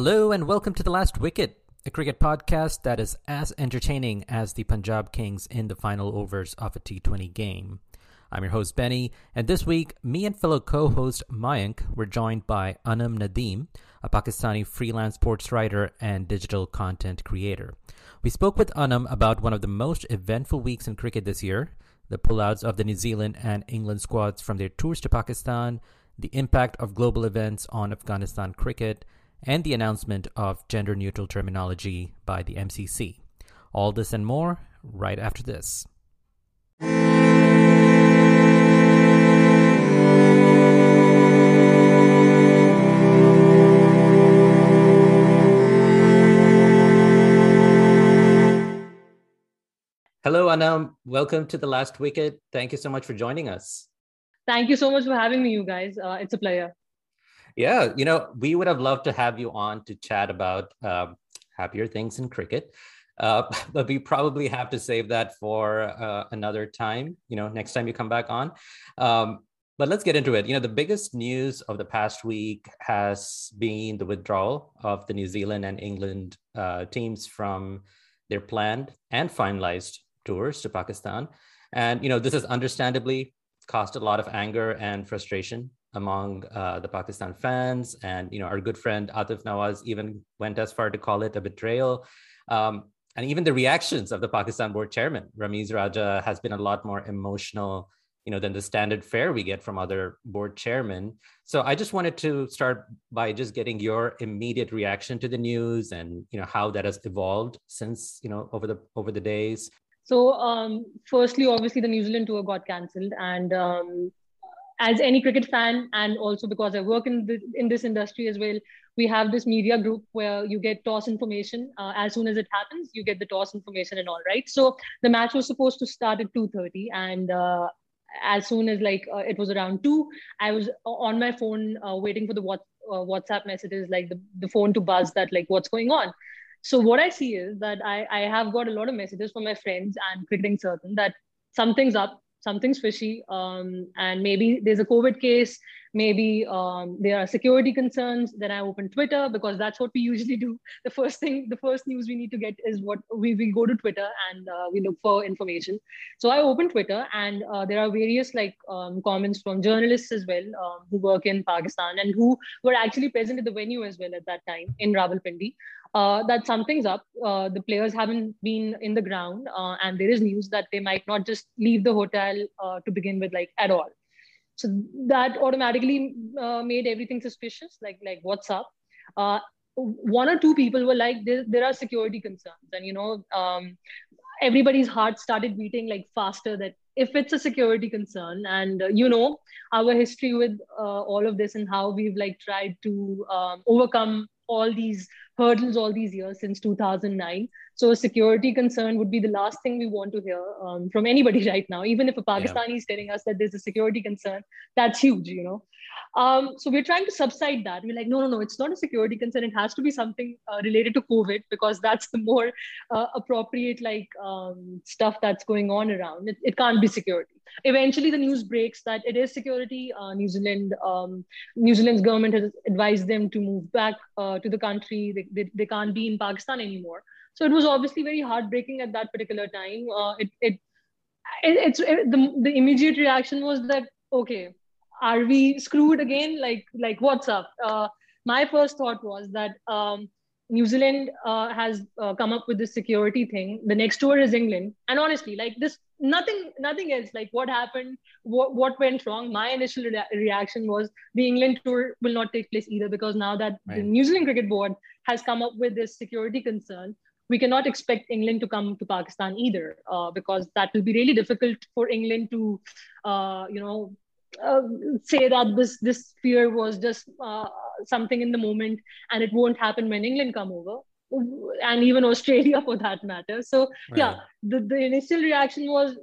Hello and welcome to The Last Wicket, a cricket podcast that is as entertaining as the Punjab Kings in the final overs of a T20 game. I'm your host Benny, and this week, me and fellow co host Mayank were joined by Anam Nadeem, a Pakistani freelance sports writer and digital content creator. We spoke with Anam about one of the most eventful weeks in cricket this year the pullouts of the New Zealand and England squads from their tours to Pakistan, the impact of global events on Afghanistan cricket and the announcement of gender neutral terminology by the MCC. All this and more right after this. Hello, Anam. Welcome to the last wicket. Thank you so much for joining us. Thank you so much for having me, you guys. Uh, it's a pleasure. Yeah, you know, we would have loved to have you on to chat about um, happier things in cricket. Uh, but we probably have to save that for uh, another time, you know, next time you come back on. Um, but let's get into it. You know, the biggest news of the past week has been the withdrawal of the New Zealand and England uh, teams from their planned and finalized tours to Pakistan. And, you know, this has understandably caused a lot of anger and frustration among uh, the Pakistan fans. And, you know, our good friend Atif Nawaz even went as far to call it a betrayal. Um, and even the reactions of the Pakistan board chairman, Ramiz Raja, has been a lot more emotional, you know, than the standard fare we get from other board chairmen. So I just wanted to start by just getting your immediate reaction to the news and, you know, how that has evolved since, you know, over the over the days. So, um, firstly, obviously, the New Zealand tour got cancelled, and um, as any cricket fan and also because i work in, in this industry as well we have this media group where you get toss information. Uh, as soon as it happens you get the toss information and all right? So the match was supposed to start at 2.30 and uh, as soon as like uh, it was around 2 i was on my phone uh, waiting for the what, uh, whatsapp messages like the, the phone to buzz that like what's going on. So what i see is that I, I have got a lot of messages from my friends and cricketing certain that something's up something's fishy um, and maybe there's a covid case maybe um, there are security concerns then i open twitter because that's what we usually do the first thing the first news we need to get is what we, we go to twitter and uh, we look for information so i open twitter and uh, there are various like um, comments from journalists as well um, who work in pakistan and who were actually present at the venue as well at that time in rawalpindi uh, that something's up. Uh, the players haven't been in the ground, uh, and there is news that they might not just leave the hotel uh, to begin with, like at all. So that automatically uh, made everything suspicious. Like, like what's up? Uh, one or two people were like, there, there are security concerns, and you know, um, everybody's heart started beating like faster. That if it's a security concern, and you know, our history with all of this and how we've like tried to um, overcome all these hurdles all these years since 2009. So a security concern would be the last thing we want to hear um, from anybody right now. Even if a Pakistani yeah. is telling us that there's a security concern, that's huge, you know. Um, so we're trying to subside that. We're like, no, no, no, it's not a security concern. It has to be something uh, related to COVID because that's the more uh, appropriate like um, stuff that's going on around. It, it can't be security. Eventually, the news breaks that it is security. Uh, New Zealand, um, New Zealand's government has advised them to move back uh, to the country. They, they, they can't be in Pakistan anymore. So it was obviously very heartbreaking at that particular time. Uh, it, it, it, it's it, the, the immediate reaction was that okay are we screwed again? Like like what's up? Uh, my first thought was that um, new zealand uh, has uh, come up with this security thing. The next tour is england. And honestly like this nothing nothing else. Like what happened what, what went wrong? My initial re- reaction was the england tour will not take place either because now that right. the new zealand cricket board has come up with this security concern we cannot expect England to come to Pakistan either, uh, because that will be really difficult for England to, uh, you know, uh, say that this this fear was just uh, something in the moment and it won't happen when England come over and even Australia for that matter. So right. yeah, the, the initial reaction was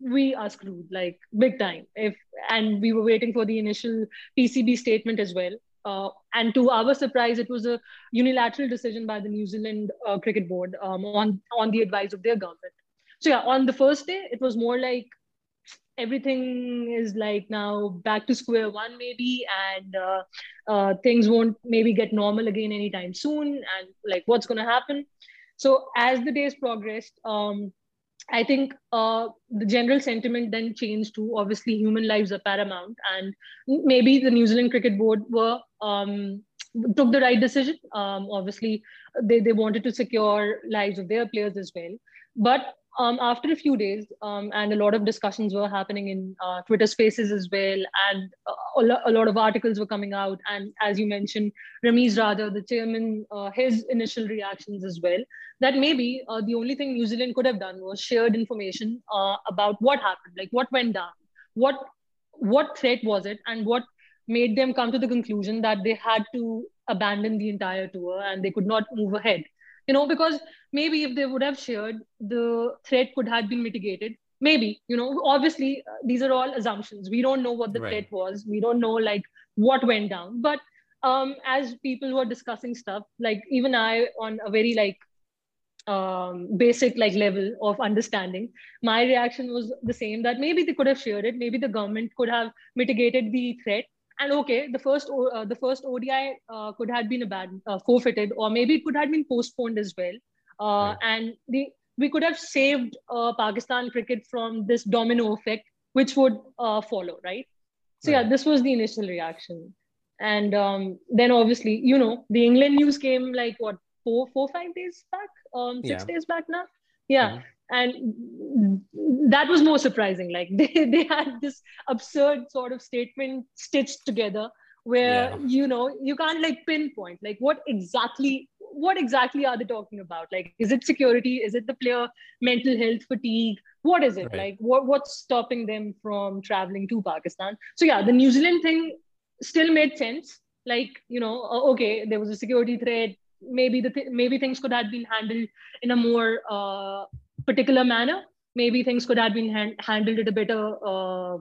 we are screwed like big time if and we were waiting for the initial PCB statement as well. Uh, and to our surprise, it was a unilateral decision by the New Zealand uh, Cricket Board um, on on the advice of their government. So yeah, on the first day, it was more like everything is like now back to square one maybe and uh, uh, things won't maybe get normal again anytime soon and like what's going to happen? So as the days progressed um, i think uh, the general sentiment then changed to obviously human lives are paramount and maybe the new zealand cricket board were um, took the right decision. Um, obviously they, they wanted to secure lives of their players as well. But um, after a few days, um, and a lot of discussions were happening in uh, Twitter spaces as well, and uh, a, lot of articles were coming out. And as you mentioned, Ramiz Raja, the chairman, uh, his initial reactions as well, that maybe uh, the only thing New Zealand could have done was shared information uh, about what happened, like what went down, what what threat was it, and what made them come to the conclusion that they had to abandon the entire tour and they could not move ahead you know because maybe if they would have shared the threat could have been mitigated. Maybe you know obviously uh, these are all assumptions. We don't know what the right. threat was. We don't know like what went down. But um, as people were discussing stuff like even i on a very like um, basic like level of understanding my reaction was the same that maybe they could have shared it. Maybe the government could have mitigated the threat and okay, the first uh, the first ODI uh, could have been a bad uh, forfeited, or maybe it could have been postponed as well. Uh, right. And the we could have saved uh, Pakistan cricket from this domino effect, which would uh, follow, right? So right. yeah, this was the initial reaction, and um, then obviously, you know, the England news came like what four, four, five days back, um, six yeah. days back now. Yeah, mm-hmm and that was more surprising. Like they, they had this absurd sort of statement stitched together where yeah. you know you can't like pinpoint like what exactly what exactly are they talking about? Like is it security? Is it the player mental health fatigue? What is it? Right. like what, what's stopping them from traveling to pakistan? So yeah the new zealand thing still made sense. Like you know uh, okay there was a security threat. Maybe the th- maybe things could have been handled in a more uh, particular manner. Maybe things could have been hand, handled at a better uh,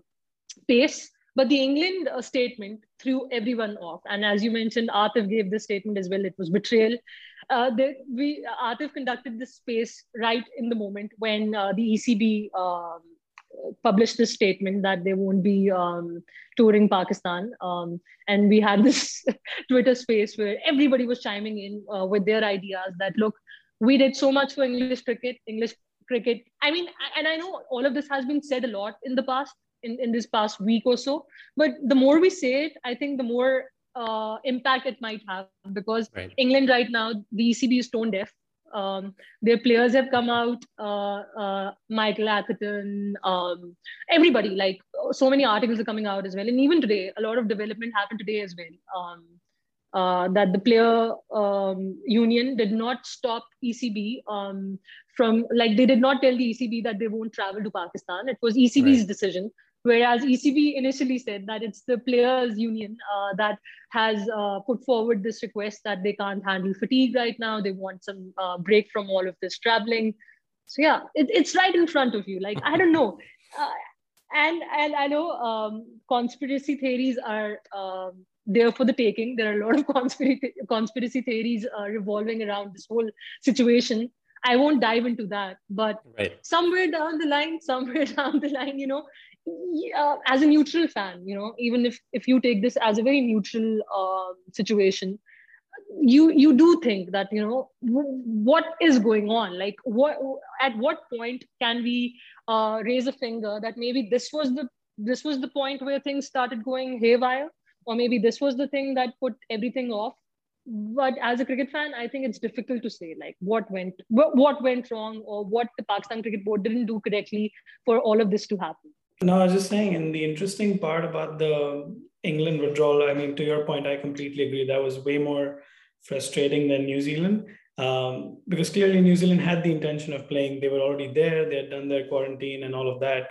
pace. But the England uh, statement threw everyone off. And as you mentioned, Atif gave this statement as well. It was betrayal. Uh, we Atif conducted this space right in the moment when uh, the ECB um, published this statement that they won't be um, touring Pakistan. Um, and we had this Twitter space where everybody was chiming in uh, with their ideas that look, we did so much for English cricket. English cricket. I mean, and I know all of this has been said a lot in the past, in, in this past week or so. But the more we say it, I think the more uh, impact it might have because right. England right now, the ECB is tone deaf. Um, their players have come out, uh, uh, Michael Atherton, um, everybody, like so many articles are coming out as well. And even today, a lot of development happened today as well. Um, uh, that the player um, union did not stop ECB um, from like they did not tell the ECB that they won't travel to Pakistan. It was ECB's right. decision Whereas ECB initially said that it's the players' union uh, that has uh, put forward this request that they can't handle fatigue right now. They want some uh, break from all of this traveling. So yeah, it, it's right in front of you. Like I don't know, uh, and and I know um, conspiracy theories are um, there for the taking. There are a lot of conspiracy conspiracy theories uh, revolving around this whole situation. I won't dive into that, but right. somewhere down the line, somewhere down the line, you know, uh, as a neutral fan, you know, even if if you take this as a very neutral uh, situation, you you do think that you know what is going on. Like what at what point can we uh, raise a finger that maybe this was the this was the point where things started going haywire, or maybe this was the thing that put everything off. But as a cricket fan, I think it's difficult to say like what went what, went wrong or what the Pakistan Cricket Board didn't do correctly for all of this to happen. No, I was just saying, and the interesting part about the England withdrawal, I mean, to your point, I completely agree. That was way more frustrating than New Zealand um, because clearly New Zealand had the intention of playing. They were already there, they had done their quarantine and all of that.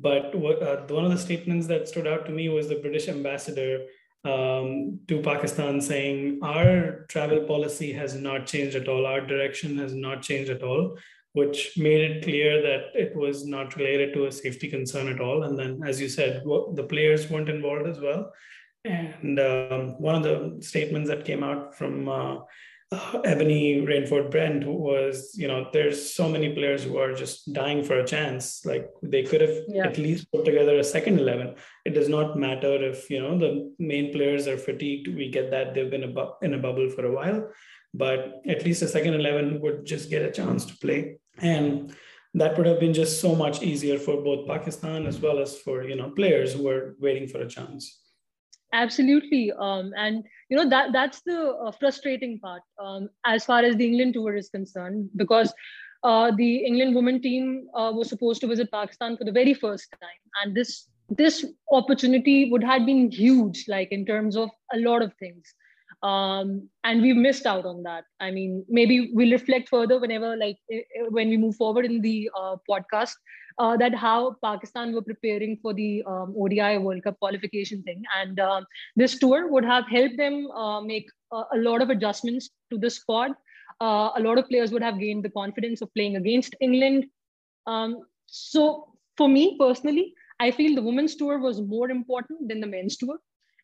But uh, one of the statements that stood out to me was the British ambassador um, to Pakistan saying, Our travel policy has not changed at all, our direction has not changed at all which made it clear that it was not related to a safety concern at all. And then, as you said, the players weren't involved as well. And um, one of the statements that came out from uh, Ebony Rainford Brent was, you know, there's so many players who are just dying for a chance. Like they could have yeah. at least put together a second 11. It does not matter if, you know, the main players are fatigued. We get that they've been a bu- in a bubble for a while but at least a second 11 would just get a chance to play and that would have been just so much easier for both pakistan as well as for you know players who are waiting for a chance absolutely. Um, and you know that that's the uh, frustrating part um, as far as the england tour is concerned because uh, the england women team uh, was supposed to visit pakistan for the very first time. And this this opportunity would have been huge like in terms of a lot of things. Um, and we've missed out on that. I mean maybe we'll reflect further whenever like when we move forward in the uh, podcast uh, that how pakistan were preparing for the um, odi world cup qualification thing. And uh, this tour would have helped them uh, make a lot of adjustments to the squad. Uh, a lot of players would have gained the confidence of playing against england. Um, so for me personally i feel the women's tour was more important than the men's tour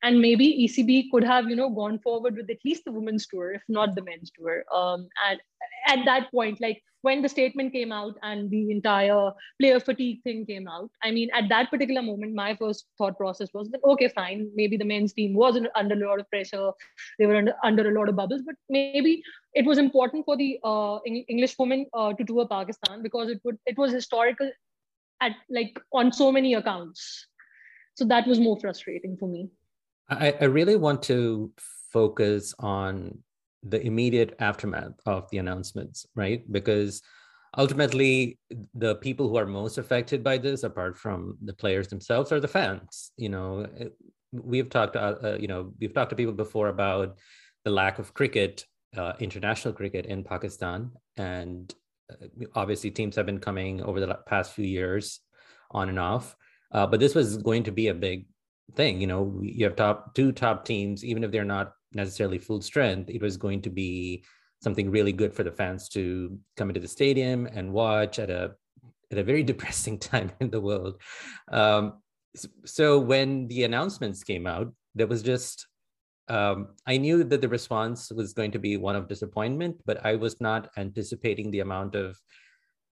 and maybe ECB could have you know gone forward with at least the women's tour, if not the men's tour. Um, and at that point, like when the statement came out and the entire player fatigue thing came out, I mean, at that particular moment, my first thought process was that okay, fine, maybe the men's team was under a lot of pressure, they were under, under a lot of bubbles, but maybe it was important for the uh, English women uh, to tour Pakistan because it would it was historical at like on so many accounts. So that was more frustrating for me. I, I really want to focus on the immediate aftermath of the announcements, right? Because ultimately, the people who are most affected by this, apart from the players themselves, are the fans. You know, we've talked, uh, uh, you know, we've talked to people before about the lack of cricket, uh, international cricket in Pakistan, and uh, obviously teams have been coming over the past few years, on and off. Uh, but this was going to be a big thing. You know, you have top two top teams, even if they're not necessarily full strength, it was going to be something really good for the fans to come into the stadium and watch at a at a very depressing time in the world. Um, so when the announcements came out, there was just um, I knew that the response was going to be one of disappointment, but I was not anticipating the amount of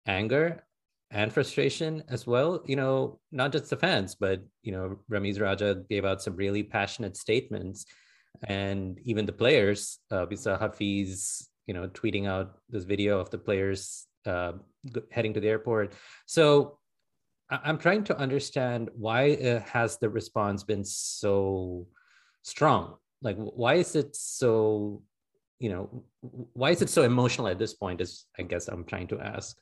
anger and frustration as well. You know, not just the fans, but you know, Ramiz Raja gave out some really passionate statements, and even the players. Uh, we saw Hafiz, you know, tweeting out this video of the players uh, heading to the airport. So I'm trying to understand why uh, has the response been so strong? Like, why is it so? You know, why is it so emotional at this point? Is I guess I'm trying to ask.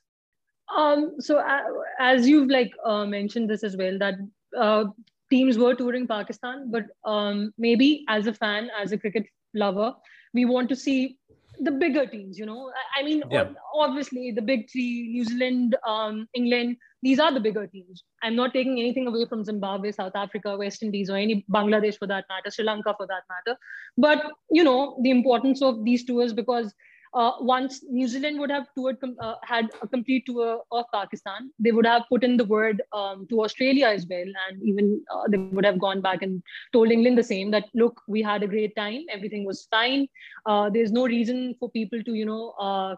Um, so uh, as you've like uh, mentioned this as well, that uh, teams were touring Pakistan, but um, maybe as a fan, as a cricket lover, we want to see the bigger teams, you know. I mean, yeah. obviously the big three, New Zealand, um, England, these are the bigger teams. I'm not taking anything away from Zimbabwe, South Africa, West Indies, or any Bangladesh for that matter, Sri Lanka for that matter. But you know, the importance of these tours because uh, once New Zealand would have toured, uh, had a complete tour of Pakistan, they would have put in the word um, to Australia as well, and even uh, they would have gone back and told England the same that look, we had a great time, everything was fine. Uh, there's no reason for people to, you know, uh,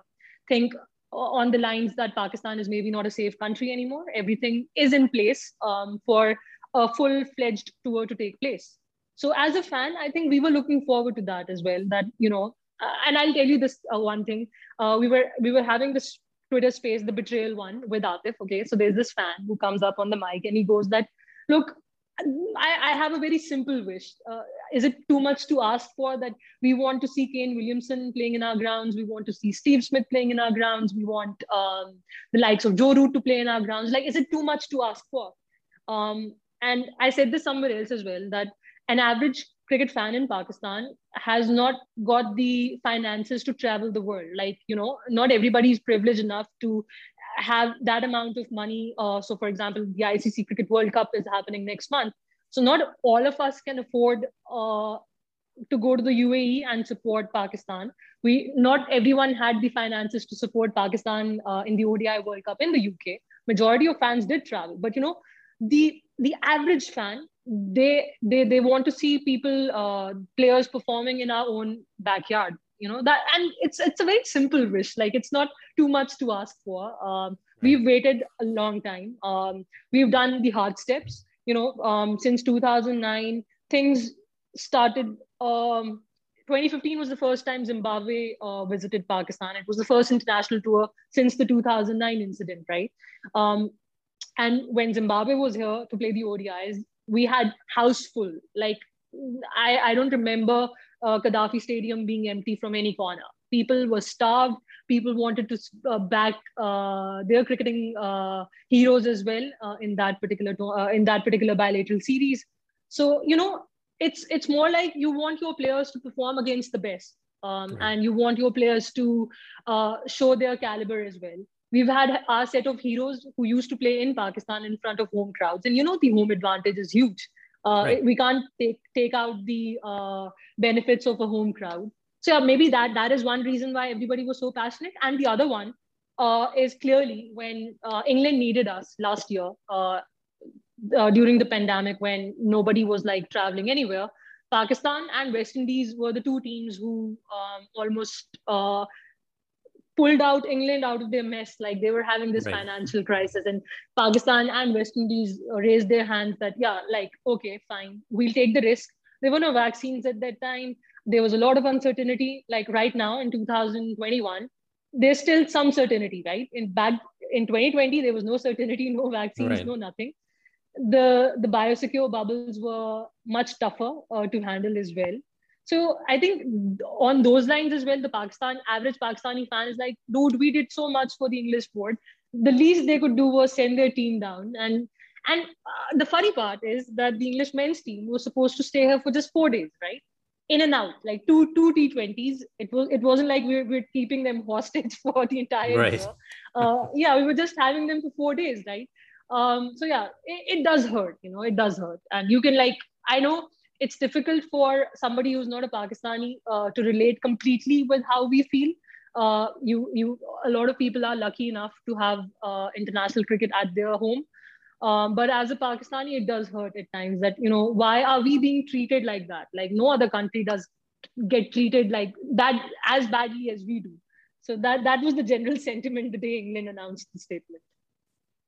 think on the lines that Pakistan is maybe not a safe country anymore. Everything is in place um, for a full-fledged tour to take place. So as a fan, I think we were looking forward to that as well. That you know uh, and I'll tell you this uh, one thing. Uh, we were we were having this Twitter space, the betrayal one with Atif. Okay, so there's this fan who comes up on the mic and he goes that, look, I, I have a very simple wish. Uh, is it too much to ask for that we want to see Kane Williamson playing in our grounds? We want to see Steve Smith playing in our grounds. We want um, the likes of Joe Root to play in our grounds. Like, is it too much to ask for? Um, and I said this somewhere else as well that an average cricket fan in Pakistan has not got the finances to travel the world. Like, you know, not everybody is privileged enough to have that amount of money. Uh, so, for example, the ICC Cricket World Cup is happening next month. So, not all of us can afford uh, to go to the UAE and support Pakistan. We not everyone had the finances to support Pakistan uh, in the ODI World Cup in the UK. Majority of fans did travel, but you know, the the average fan they they they want to see people uh, players performing in our own backyard you know that and it's it's a very simple wish like it's not too much to ask for. Um, we've waited a long time. Um, we've done the hard steps you know um, since 2009 things started um, 2015 was the first time zimbabwe uh, visited pakistan. It was the first international tour since the 2009 incident right? Um, and when zimbabwe was here to play the odis we had house full. Like I, I don't remember uh, Gaddafi Stadium being empty from any corner. People were starved. People wanted to uh, back uh, their cricketing uh, heroes as well uh, in that particular uh, in that particular bilateral series. So you know, it's it's more like you want your players to perform against the best, um, and you want your players to show their caliber as well we've had our set of heroes who used to play in Pakistan in front of home crowds, and you know the home advantage is huge. Uh, right. We can't take take out the uh, benefits of a home crowd. So yeah, maybe that that is one reason why everybody was so passionate. And the other one uh, is clearly when uh, England needed us last year uh, uh, during the pandemic, when nobody was like traveling anywhere. Pakistan and West Indies were the two teams who um, almost pulled out England out of their mess. Like they were having this right. financial crisis, and Pakistan and West Indies raised their hands that, yeah, like, okay, fine, we'll take the risk. There were no vaccines at that time. There was a lot of uncertainty. Like right now in 2021, there's still some certainty, right? In back in 2020, there was no certainty, no vaccines, right. no nothing. The the biosecure bubbles were much tougher uh, to handle as well. So I think on those lines as well, the Pakistan average Pakistani fan is like, dude, we did so much for the English board. The least they could do was send their team down. And and uh, the funny part is that the English men's team was supposed to stay here for just four days, right? In and out, like two two T20s. It was it wasn't like we were, we were keeping them hostage for the entire right. year. Uh, yeah, we were just having them for four days, right? Um, so yeah, it, it does hurt, you know, it does hurt. And you can like, I know it's difficult for somebody who's not a Pakistani uh, to relate completely with how we feel. Uh, you, you, a lot of people are lucky enough to have uh, international cricket at their home. Um, but as a Pakistani, it does hurt at times that, you know, why are we being treated like that? Like no other country does get treated like that as badly as we do. So that, that was the general sentiment the day England announced the statement.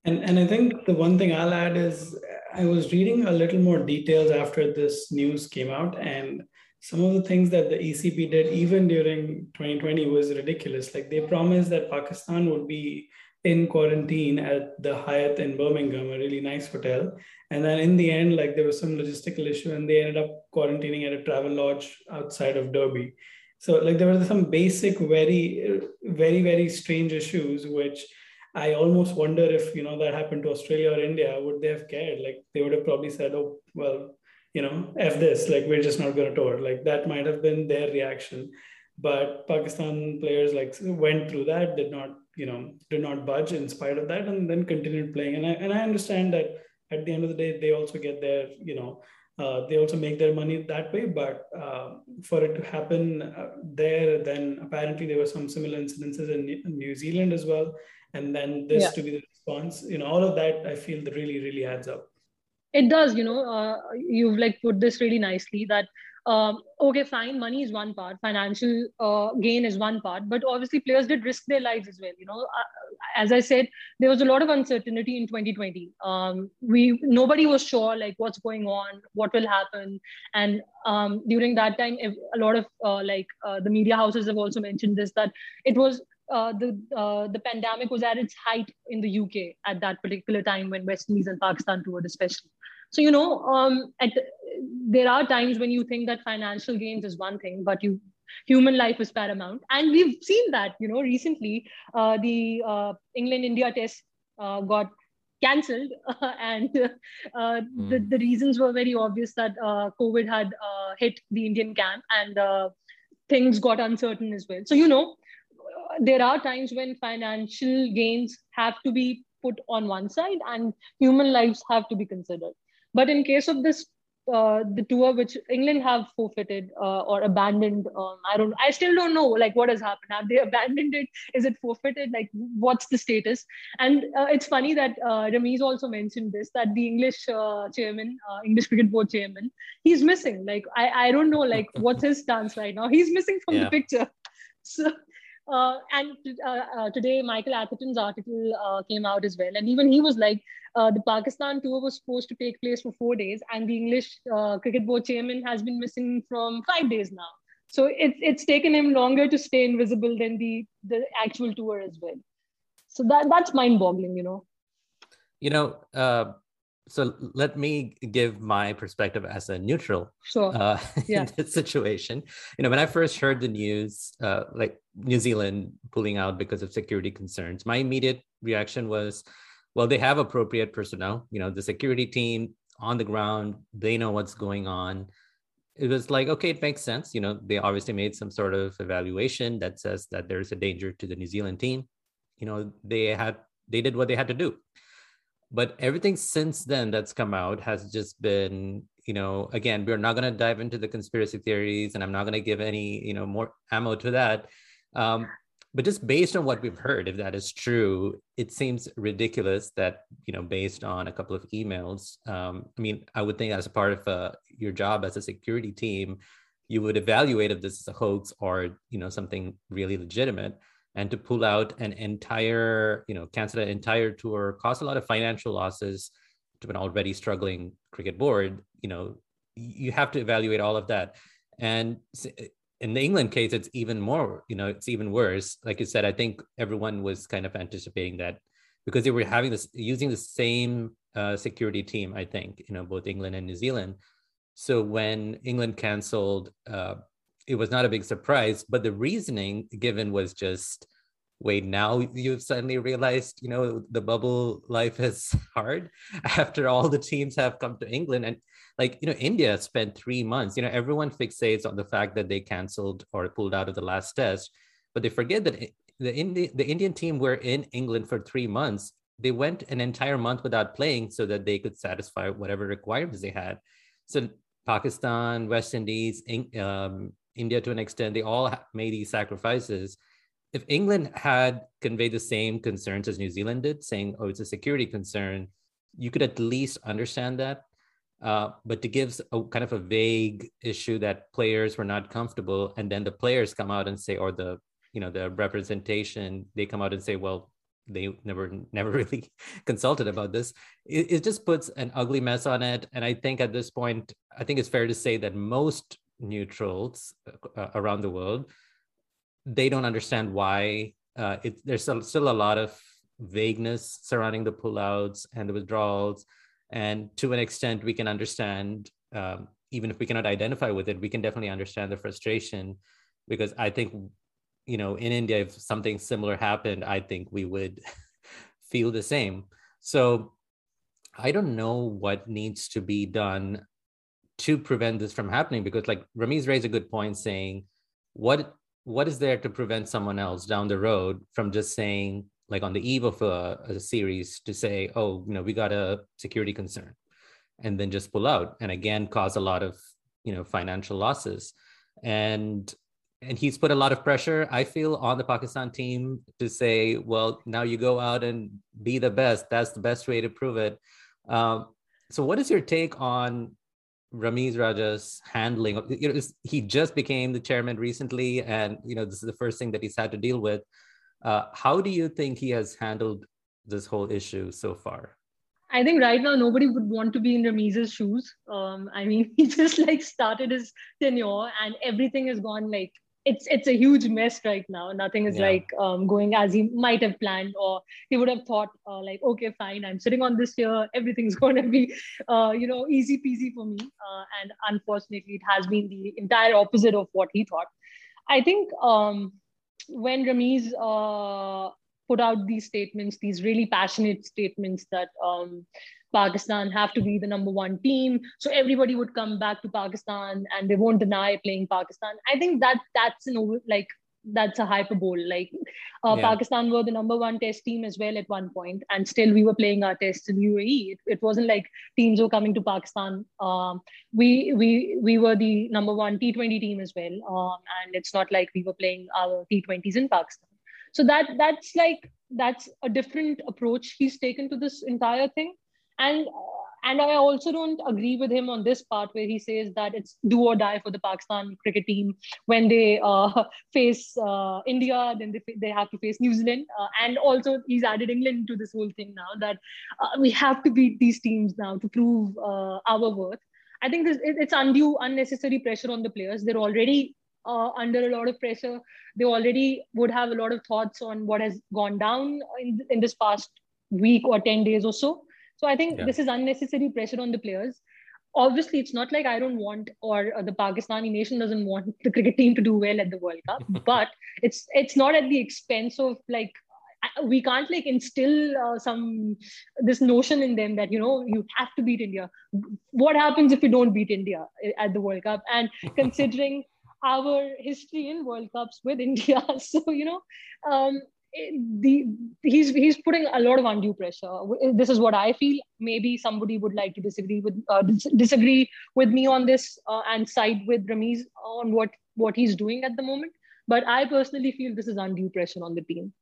And, and I think the one thing I'll add is I was reading a little more details after this news came out, and some of the things that the ECB did even during 2020 was ridiculous. Like they promised that Pakistan would be in quarantine at the Hyatt in Birmingham, a really nice hotel. And then in the end, like there was some logistical issue and they ended up quarantining at a travel lodge outside of Derby. So like there were some basic, very, very, very strange issues, which I almost wonder if you know that happened to Australia or India, would they have cared? Like they would have probably said, "Oh, well, you know, f this. Like we're just not going to tour." Like that might have been their reaction. but Pakistan players like went through that, did not, you know, did not budge in spite of that, and then continued playing. And I and I understand that at the end of the day, they also get their, you know, uh, they also make their money that way. But uh, for it to happen uh, there, then apparently there were some similar incidences in, in New Zealand as well, and then this yeah. to be the response. You know, all of that I feel that really really adds up. It does. You know, uh, you've like put this really nicely that um, okay, fine, money is one part, financial uh, gain is one part, but obviously players did risk their lives as well. You know, uh, as I said, there was a lot of uncertainty in 2020. Um, we nobody was sure like what's going on, what will happen, and um, during that time, a lot of uh, like uh, the media houses have also mentioned this that it was uh, the uh, the pandemic was at its height in the UK at that particular time when West Indies and Pakistan toured, especially. So you know, um, at, there are times when you think that financial gains is one thing, but you human life is paramount, and we've seen that. You know, recently uh, the uh, England India Test uh, got cancelled, and mm. the the reasons were very obvious that uh, COVID had uh, hit the Indian camp and things got uncertain as well. So you know, there are times when financial gains have to be put on one side and human lives have to be considered but in case of this, uh, the tour which England have forfeited uh, or abandoned, um, I don't, I still don't know like what has happened. Have they abandoned it? Is it forfeited? Like what's the status? And uh, it's funny that uh, Ramiz also mentioned this that the English uh, chairman, uh, English Cricket Board chairman, he's missing. Like I, I don't know like what's his stance right now. He's missing from yeah. the picture. So uh, and uh, uh, today, Michael Atherton's article uh, came out as well. And even he was like, uh, the Pakistan tour was supposed to take place for four days, and the English cricket board chairman has been missing from five days now. So it's it's taken him longer to stay invisible than the the actual tour as well. So that that's mind-boggling, you know. You know, so let me give my perspective as a neutral sure. uh, yeah. in this situation. You know, when I first heard the news, uh, like New Zealand pulling out because of security concerns, my immediate reaction was, well, they have appropriate personnel. You know, the security team on the ground, they know what's going on. It was like, okay, it makes sense. You know, they obviously made some sort of evaluation that says that there's a danger to the New Zealand team. You know, they had they did what they had to do but everything since then that's come out has just been you know again we're not going to dive into the conspiracy theories and i'm not going to give any you know more ammo to that. Um, but just based on what we've heard if that is true it seems ridiculous that you know based on a couple of emails um, i mean i would think as a part of uh, your job as a security team you would evaluate if this is a hoax or you know something really legitimate and to pull out an entire, you know, cancel an entire tour, cause a lot of financial losses to an already struggling cricket board, you know, you have to evaluate all of that. And in the England case, it's even more, you know, it's even worse. Like you said, I think everyone was kind of anticipating that because they were having this using the same uh, security team, I think, you know, both England and New Zealand. So when England canceled uh, it was not a big surprise but the reasoning given was just wait now you've suddenly realized you know the bubble life is hard after all the teams have come to england. And like you know india spent three months you know everyone fixates on the fact that they canceled or pulled out of the last test but they forget that the Indi- the indian team were in england for three months. They went an entire month without playing so that they could satisfy whatever requirements they had. So pakistan west indies um, India to an extent, they all made these sacrifices. If England had conveyed the same concerns as New Zealand did, saying, oh, it's a security concern, you could at least understand that. Uh, but to give a kind of a vague issue that players were not comfortable, and then the players come out and say, or the you know the representation, they come out and say, well, they never never really consulted about this. It, it just puts an ugly mess on it. And I think at this point, I think it's fair to say that most neutrals uh, around the world, they don't understand why uh, it, there's still, still a lot of vagueness surrounding the pullouts and the withdrawals. And to an extent, we can understand, um, even if we cannot identify with it, we can definitely understand the frustration because I think, you know, in India, if something similar happened, I think we would feel the same. So I don't know what needs to be done to prevent this from happening because like Ramiz raised a good point saying what what is there to prevent someone else down the road from just saying like on the eve of a, a series to say oh you know we got a security concern and then just pull out and again cause a lot of you know financial losses. And and he's put a lot of pressure i feel on the pakistan team to say well now you go out and be the best. That's the best way to prove it. Um, so what is your take on Ramiz Raja's handling. You know, he just became the chairman recently, and you know this is the first thing that he's had to deal with. Uh, how do you think he has handled this whole issue so far? I think right now nobody would want to be in Ramiz's shoes. Um, I mean, he just like started his tenure, and everything has gone like it's it's a huge mess right now. Nothing is yeah. like um, going as he might have planned, or he would have thought uh, like, okay, fine, I'm sitting on this here, everything's going to be, uh, you know, easy peasy for me. Uh, and unfortunately, it has been the entire opposite of what he thought. I think um, when Ramiz uh, put out these statements, these really passionate statements that um, Pakistan have to be the number one team. So everybody would come back to Pakistan and they won't deny playing Pakistan. I think that that's an over like that's a hyperbole. Like uh, yeah. Pakistan were the number one test team as well at one point, and still we were playing our tests in UAE. It, it wasn't like teams were coming to Pakistan. Um, we we we were the number one T20 team as well, um, and it's not like we were playing our T20s in Pakistan. So that that's like that's a different approach he's taken to this entire thing and and I also don't agree with him on this part where he says that it's do or die for the Pakistan cricket team when they uh, face uh, India, then they, they have to face New Zealand. Uh, and also, he's added England to this whole thing now that uh, we have to beat these teams now to prove uh, our worth. I think this, it's undue, unnecessary pressure on the players. They're already uh, under a lot of pressure. They already would have a lot of thoughts on what has gone down in, in this past week or 10 days or so. So I think yeah. this is unnecessary pressure on the players. Obviously, it's not like I don't want or uh, the Pakistani nation doesn't want the cricket team to do well at the World Cup, but it's it's not at the expense of like we can't like instill uh, some this notion in them that you know you have to beat india what happens if you don't beat india uh, at the world cup and considering our history in world cups with india so you know um, the he's he's putting a lot of undue pressure. This is what I feel. Maybe somebody would like to disagree with uh, disagree with me on this uh, and side with Ramiz on what what he's doing at the moment. But I personally feel this is undue pressure on the team.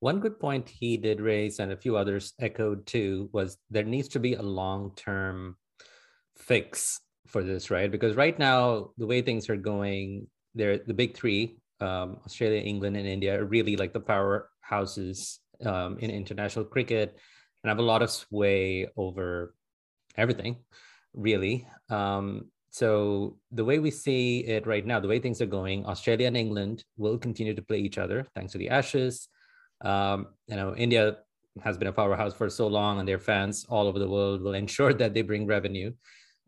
One good point he did raise, and a few others echoed too, was there needs to be a long term fix for this, right? Because right now, the way things are going, they're the big three um, Australia, England, and India are really like the powerhouses um, in international cricket and have a lot of sway over everything, really. Um, so the way we see it right now, the way things are going, Australia and England will continue to play each other thanks to the Ashes. Um, you know, India has been a powerhouse for so long, and their fans all over the world will ensure that they bring revenue.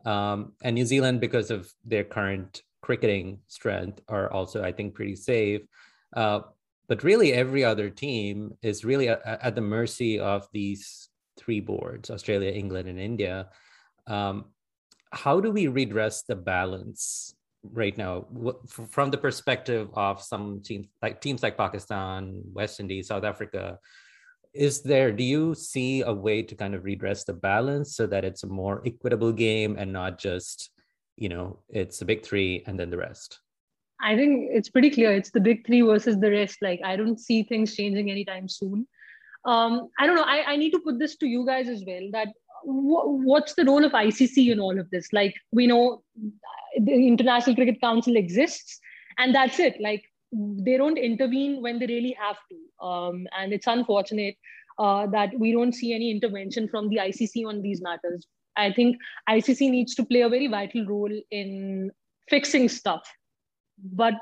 Um, and New Zealand, because of their current cricketing strength are also, I think, pretty safe. Uh, but really, every other team is really a, a, at the mercy of these three boards Australia, England, and India. Um, how do we redress the balance right now from the perspective of some teams like teams like Pakistan, West Indies, South Africa? Is there, do you see a way to kind of redress the balance so that it's a more equitable game and not just you know it's the big three and then the rest. I think it's pretty clear. It's the big three versus the rest. Like i don't see things changing anytime soon. Um, i don't know. I, I need to put this to you guys as well that what's the role of icc in all of this? Like we know the international cricket council exists and that's it. Like they don't intervene when they really have to. Um, and it's unfortunate uh, that we don't see any intervention from the icc on these matters I think ICC needs to play a very vital role in fixing stuff. But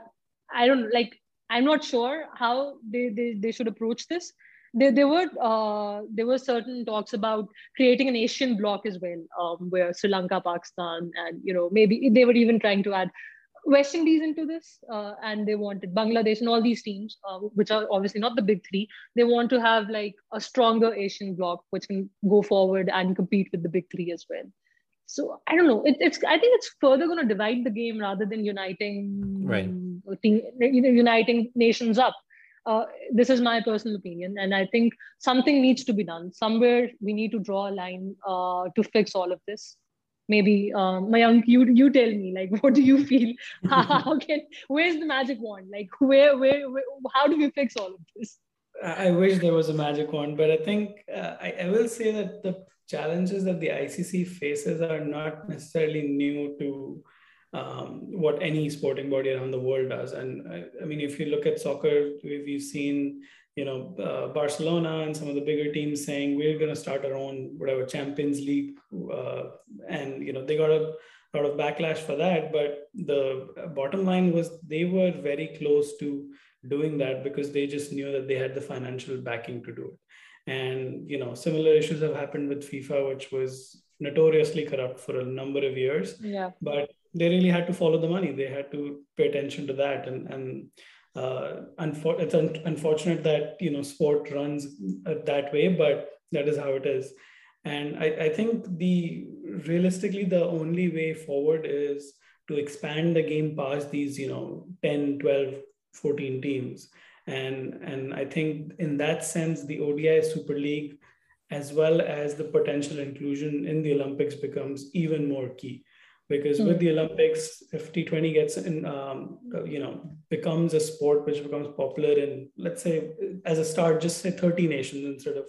I don't like, I'm not sure how they, they, they should approach this. There, there were uh, there were certain talks about creating an Asian bloc as well, um, where Sri Lanka, Pakistan, and you know maybe they were even trying to add West Indies into this, uh, and they wanted Bangladesh and all these teams, uh, which are obviously not the big three. They want to have like a stronger Asian bloc, which can go forward and compete with the big three as well. So I don't know. It, it's I think it's further going to divide the game rather than uniting right. uniting nations up. Uh, this is my personal opinion, and I think something needs to be done. Somewhere we need to draw a line uh, to fix all of this. Maybe um, Mayank, you you tell me, like, what do you feel? how can where's the magic wand? Like, where, where, where how do we fix all of this? I wish there was a magic wand, but I think uh, I, I will say that the challenges that the ICC faces are not necessarily new to um, what any sporting body around the world does. And I, I mean, if you look at soccer, we've seen you know uh, Barcelona and some of the bigger teams saying we're going to start our own whatever Champions League, uh, and you know they got a lot of backlash for that. But the bottom line was they were very close to doing that because they just knew that they had the financial backing to do it. And you know similar issues have happened with fifa which was notoriously corrupt for a number of years. Yeah. But they really had to follow the money. They had to pay attention to that. And and uh, unfor- it's un- unfortunate that you know sport runs uh, that way but that is how it is. And I, I think the realistically the only way forward is to expand the game past these you know 10 12 14 teams. And and i think in that sense the odi super league as well as the potential inclusion in the olympics becomes even more key because mm. with the olympics if t20 gets in um, you know becomes a sport which becomes popular in let's say as a start just say 30 nations instead of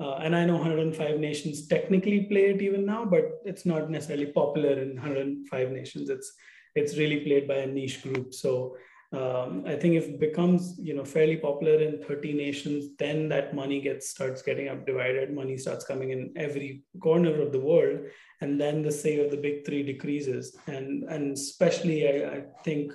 uh, and I know 105 nations technically play it even now, but it's not necessarily popular in 105 nations. It's it's really played by a niche group. So um, I think if it becomes you know fairly popular in 30 nations, then that money gets starts getting up divided. Money starts coming in every corner of the world, and then the say of the big three decreases. And and especially I, I think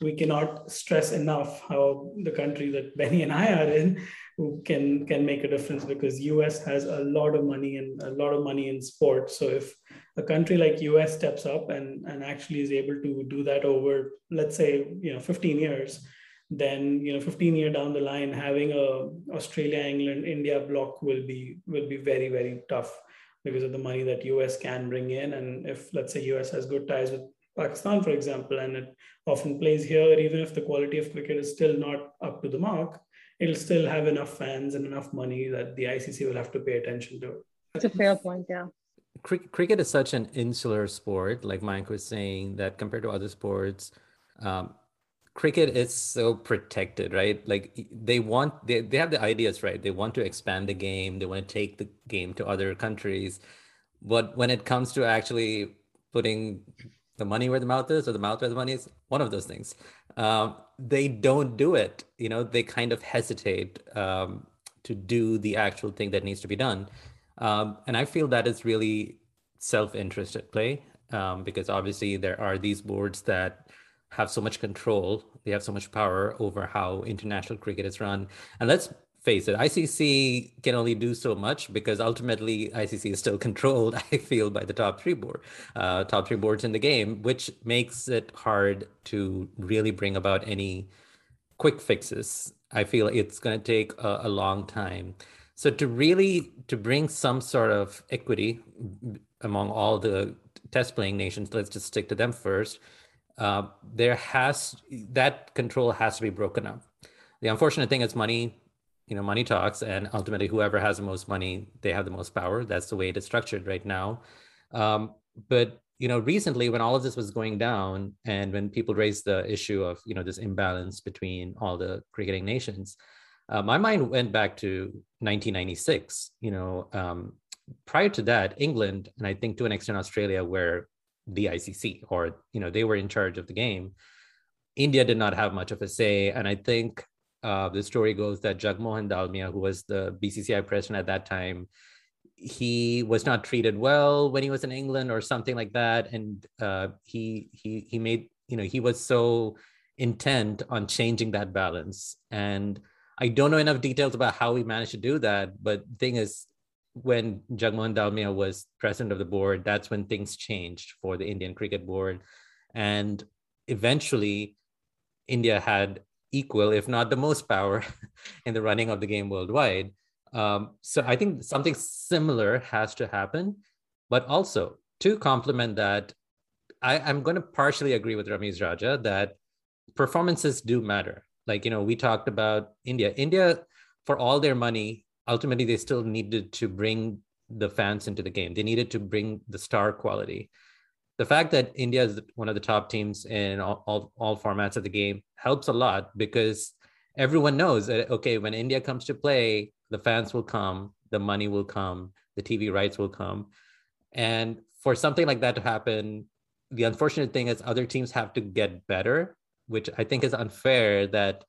we cannot stress enough how the country that Benny and I are in who can can make a difference because US has a lot of money and a lot of money in sport. So if a country like US steps up and, and actually is able to do that over, let's say, you know, 15 years, then you know 15 year down the line having a australia england india block will be will be very very tough because of the money that us can bring in and if let's say us has good ties with pakistan for example and it often plays here even if the quality of cricket is still not up to the mark it'll still have enough fans and enough money that the ICC will have to pay attention to. That's a fair point, yeah. cricket is such an insular sport, like Mike was saying, that compared to other sports, um, cricket is so protected, right? Like they want, they, they have the ideas, right? They want to expand the game, they want to take the game to other countries. But when it comes to actually putting the money where the mouth is or the mouth where the money is, one of those things, um, they don't do it. You know, they kind of hesitate um, to do the actual thing that needs to be done. Um, and I feel that is really self-interest at play um, because obviously there are these boards that have so much control, they have so much power over how international cricket is run. And let's face it, ICC can only do so much because ultimately ICC is still controlled, I feel, by the top three board, uh, top three boards in the game, which makes it hard to really bring about any quick fixes. I feel it's going to take a, a long time. So to really to bring some sort of equity among all the test playing nations, let's just stick to them first. Uh, there has that control has to be broken up. The unfortunate thing is money you know money talks and ultimately whoever has the most money they have the most power. That's the way it is structured right now. Um, but you know recently when all of this was going down and when people raised the issue of you know this imbalance between all the cricketing nations uh, my mind went back to 1996 you know um, prior to that england and i think to an extent australia were the icc or you know they were in charge of the game. India did not have much of a say and i think uh, the story goes that Jagmohan Dalmia, who was the BCCI president at that time, he was not treated well when he was in England or something like that, and uh, he he he made you know he was so intent on changing that balance. And I don't know enough details about how he managed to do that, but the thing is, when Jagmohan Dalmia was president of the board, that's when things changed for the Indian Cricket Board, and eventually India had equal, if not the most power in the running of the game worldwide. Um, so I think something similar has to happen. But also to complement that, I, am going to partially agree with Ramiz Raja that performances do matter. Like, you know, we talked about India. India, for all their money, ultimately they still needed to bring the fans into the game. They needed to bring the star quality. The fact that India is one of the top teams in all, all, all formats of the game helps a lot because everyone knows that, okay, when India comes to play, the fans will come, the money will come, the TV rights will come. And for something like that to happen, the unfortunate thing is other teams have to get better, which I think is unfair that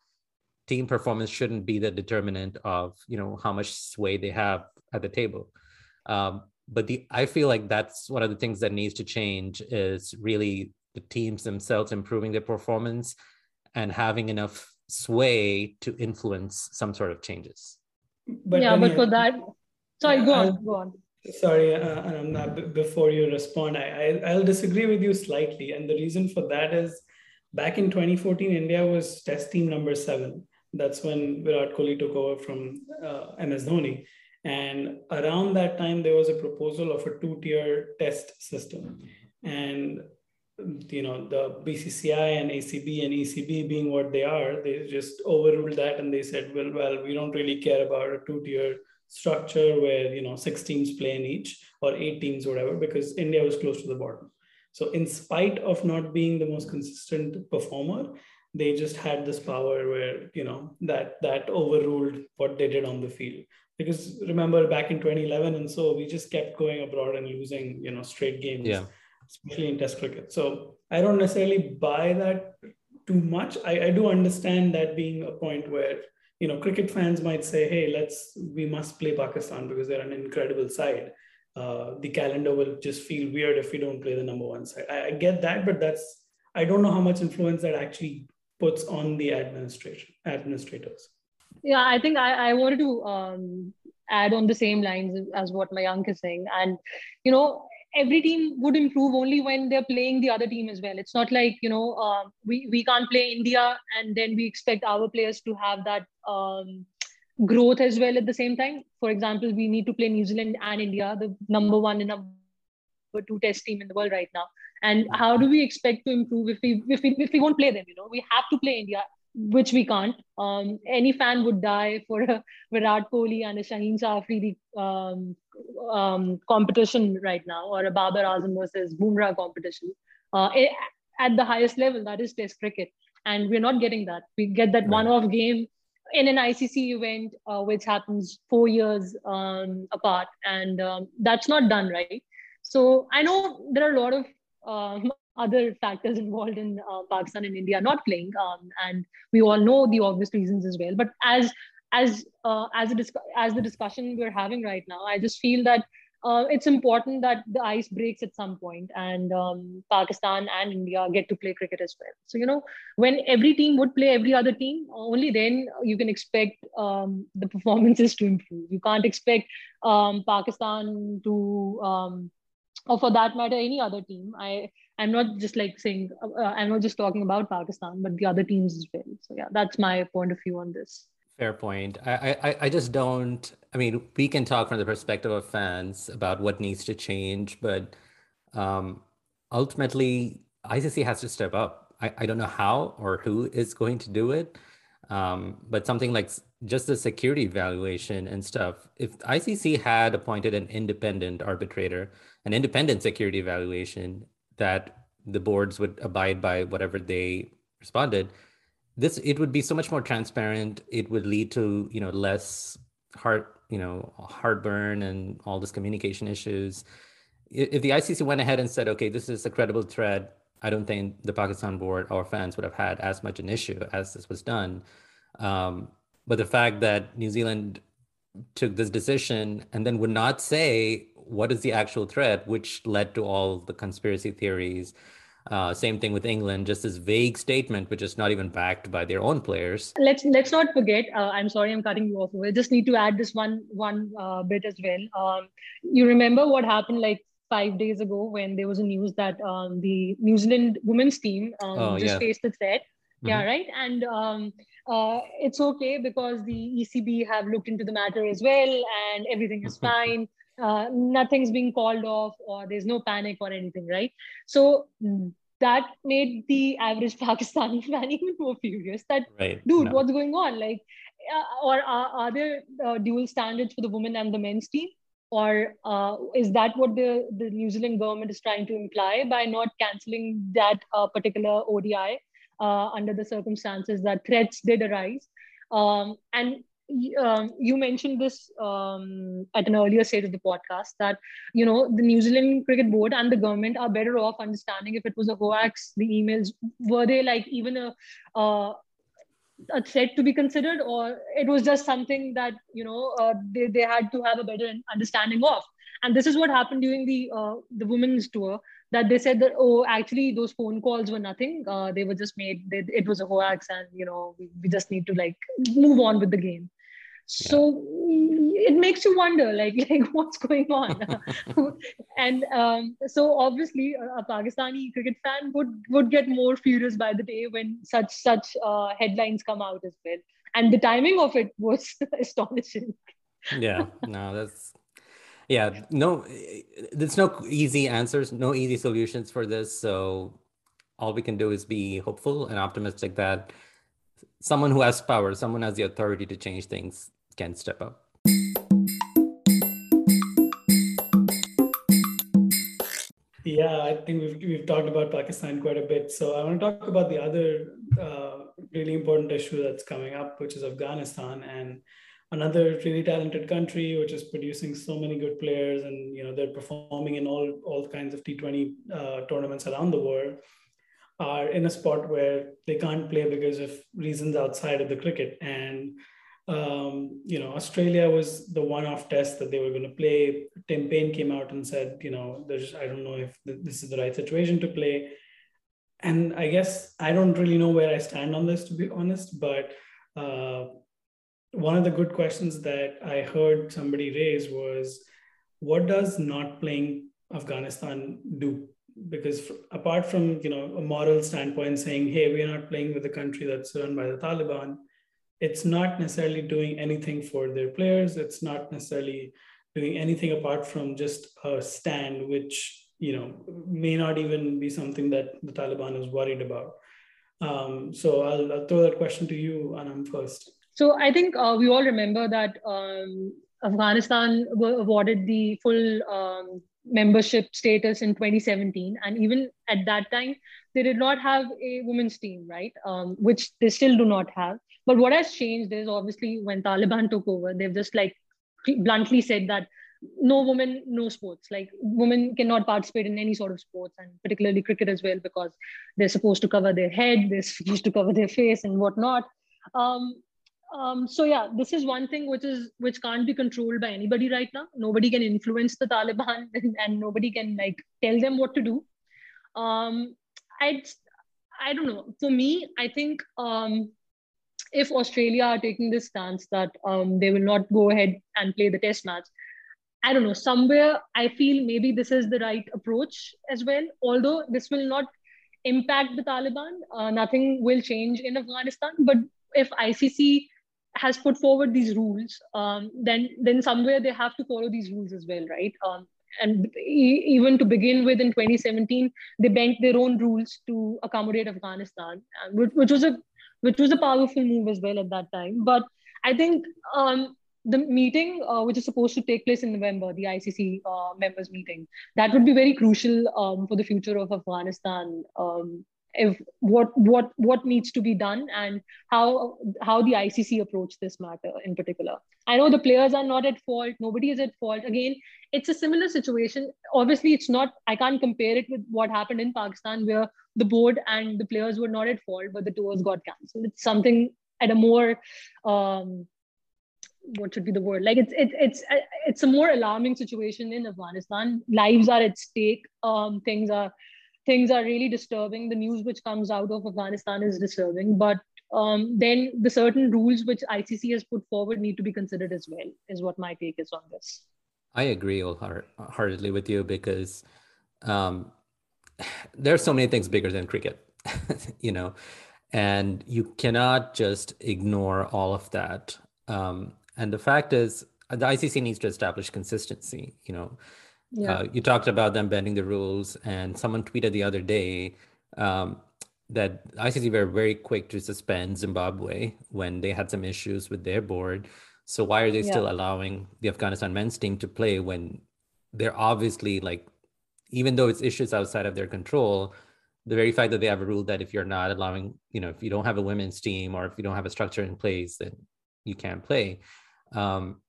team performance shouldn't be the determinant of you know how much sway they have at the table. Um, but the I feel like that's one of the things that needs to change is really the teams themselves improving their performance and having enough sway to influence some sort of changes. But yeah, but for that, sorry, go on, go on. Sorry, uh, Ananda, before you respond, I, I, will disagree with you slightly. And the reason for that is back in 2014, India was test team number seven. That's when Virat Kohli took over from uh, MS Dhoni. And around that time, there was a proposal of a two tier test system. And you know the BCCI and ACB and ECB being what they are, they just overruled that and they said, well, well, we don't really care about a two-tier structure where you know six teams play in each or eight teams whatever because india was close to the bottom so in spite of not being the most consistent performer they just had this power where you know that that overruled what they did on the field because remember back in 2011 and so we just kept going abroad and losing you know straight games yeah. especially in test cricket so i don't necessarily buy that too much I, I do understand that being a point where you know, cricket fans might say, hey, let's, we must play Pakistan because they're an incredible side. Uh, the calendar will just feel weird if we don't play the number one side. I, I, get that, but that's, I don't know how much influence that actually puts on the administration, administrators. Yeah, I think I, I wanted to um, add on the same lines as what Mayank is saying. And, you know, every team would improve only when they're playing the other team as well. It's not like you know uh, we we can't play India and then we expect our players to have that um, growth as well at the same time. For example, we need to play New Zealand and India, the number one and number two test team in the world right now. And how do we expect to improve if we if we if we won't play them? You know, we have to play India which we can't. Um, any fan would die for a Virat Kohli and a Shaheen Shah Afridi um, um, competition right now, or a Babar Azam versus Bumrah competition uh, at the highest level, that is Test cricket. And we're not getting that. We get that one-off game in an ICC event, uh, which happens four years um, apart, and um, that's not done right. So I know there are a lot of um, other factors involved in uh, Pakistan and India not playing, um, and we all know the obvious reasons as well. But as as uh, as as the discussion we're having right now, I just feel that uh, it's important that the ice breaks at some point and um, Pakistan and India get to play cricket as well. So, you know, when every team would play every other team, only then you can expect um, the performances to improve. You can't expect um, Pakistan to, um, or for that matter, any other team. I I'm not just like saying uh, I'm not just talking about Pakistan, but the other teams as well. So yeah, that's my point of view on this. Fair point. I, I I just don't. I mean, we can talk from the perspective of fans about what needs to change, but um, ultimately, ICC has to step up. I, I don't know how or who is going to do it, um, but something like just the security evaluation and stuff. If ICC had appointed an independent arbitrator, an independent security evaluation, that the boards would abide by whatever they responded this it would be so much more transparent it would lead to you know less heart you know heartburn and all this communication issues if the icc went ahead and said okay this is a credible threat i don't think the pakistan board or fans would have had as much an issue as this was done um, but the fact that new zealand took this decision and then would not say what is the actual threat, which led to all the conspiracy theories. Uh, same thing with England, just this vague statement, which is not even backed by their own players. Let's let's not forget. Uh, I'm sorry, I'm cutting you off. We just need to add this one one uh, bit as well. Um, you remember what happened like five days ago when there was a news that um, the New Zealand women's team um, oh, just yeah. faced a threat. Mm-hmm. Yeah, right. And um, uh, it's okay because the ECB have looked into the matter as well, and everything is fine uh, nothing's being called off or there's no panic or anything right so mm, that made the average Pakistani fan even more furious. That right. dude, no. what's going on? Like, uh, or are, are there uh, dual standards for the women and the men's team? Or uh, is that what the, the New Zealand government is trying to imply by not canceling that uh, particular ODI uh, under the circumstances that threats did arise? Um, and um, you mentioned this um, at an earlier stage of the podcast that you know the New Zealand Cricket Board and the government are better off understanding if it was a hoax. The emails were they like even a uh, a threat to be considered, or it was just something that you know uh, they they had to have a better understanding of. And this is what happened during the uh, the women's tour that they said that oh actually those phone calls were nothing uh, they were just made they, it was a hoax and you know we, we just need to like move on with the game so yeah. it makes you wonder like like what's going on? And um, so obviously a, a, pakistani cricket fan would would get more furious by the day when such such uh, headlines come out as well. And the timing of it was astonishing. Yeah no that's yeah no there's no easy answers no easy solutions for this. So all we can do is be hopeful and optimistic that someone who has power someone has the authority to change things can step up. Yeah, I think we've, we've talked about Pakistan quite a bit. So I want to talk about the other uh, really important issue that's coming up, which is Afghanistan and another really talented country, which is producing so many good players, and you know they're performing in all all kinds of T20 uh, tournaments around the world, are in a spot where they can't play because of reasons outside of the cricket and um, you know, Australia was the one-off test that they were going to play. Tim Paine came out and said, you know, there's I don't know if this is the right situation to play. And I guess I don't really know where I stand on this, to be honest. But uh, one of the good questions that I heard somebody raise was, what does not playing Afghanistan do? Because apart from you know a moral standpoint, saying, hey, we are not playing with a country that's run by the Taliban it's not necessarily doing anything for their players. It's not necessarily doing anything apart from just a stand, which you know may not even be something that the Taliban is worried about. Um, so I'll, I'll, throw that question to you, Anam, first. So I think uh, we all remember that um, Afghanistan were awarded the full um, membership status in 2017, and even at that time, they did not have a women's team, right? Um, which they still do not have. But what has changed is obviously when Taliban took over, they've just like bluntly said that no woman, no sports. Like women cannot participate in any sort of sports, and particularly cricket as well, because they're supposed to cover their head, they're supposed to cover their face and whatnot. Um, um, so yeah, this is one thing which is which can't be controlled by anybody right now. Nobody can influence the Taliban, and, and nobody can like tell them what to do. Um, I I don't know. For me, I think um, if Australia are taking this stance that um, they will not go ahead and play the test match, I don't know, somewhere I feel maybe this is the right approach as well. Although this will not impact the Taliban, uh, nothing will change in Afghanistan. But if ICC has put forward these rules, um, then then somewhere they have to follow these rules as well, right? Um, and e- even to begin with, in 2017, they bent their own rules to accommodate Afghanistan, uh, which, which was a which was a powerful move as well at that time. But I think um, the meeting, uh, which is supposed to take place in November, the ICC uh, members meeting, that would be very crucial um, for the future of Afghanistan. Um, if what what what needs to be done and how how the ICC approach this matter in particular. I know the players are not at fault. Nobody is at fault. Again, it's a similar situation. Obviously, it's not. I can't compare it with what happened in Pakistan, where the board and the players were not at fault, but the tours got cancelled. It's something at a more um, what should be the word like it's it's it's it's a more alarming situation in afghanistan lives are at stake um things are things are really disturbing. The news which comes out of Afghanistan is disturbing, but um, then the certain rules which ICC has put forward need to be considered as well, is what my take is on this. I agree wholeheartedly with you because um, there are so many things bigger than cricket, you know, and you cannot just ignore all of that. Um, and the fact is, the ICC needs to establish consistency, you know yeah. Uh, you talked about them bending the rules, and someone tweeted the other day um, that ICC were very quick to suspend Zimbabwe when they had some issues with their board. So why are they yeah. still allowing the Afghanistan men's team to play when they're obviously like, even though it's issues outside of their control, the very fact that they have a rule that if you're not allowing, you know, if you don't have a women's team or if you don't have a structure in place, then you can't play. Um,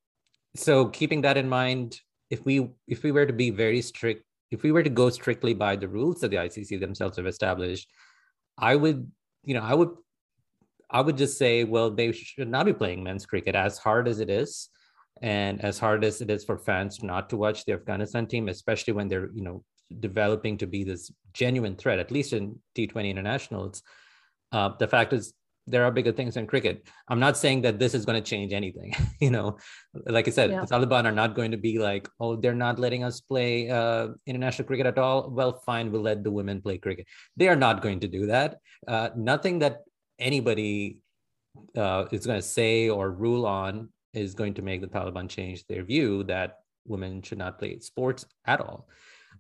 so keeping that in mind, if we if we were to be very strict, if we were to go strictly by the rules that the ICC themselves have established, I would, you know, I would I would just say, well, they should not be playing men's cricket as hard as it is, and as hard as it is for fans not to watch the Afghanistan team, especially when they're, you know, developing to be this genuine threat, at least in T20 internationals. Uh, the fact is, there are bigger things in cricket. I'm not saying that this is going to change anything. you know, like I said, yeah. the Taliban are not going to be like, oh, they're not letting us play uh, international cricket at all. Well, fine, we'll let the women play cricket. They are not going to do that. Uh, nothing that anybody uh, is going to say or rule on is going to make the Taliban change their view that women should not play sports at all.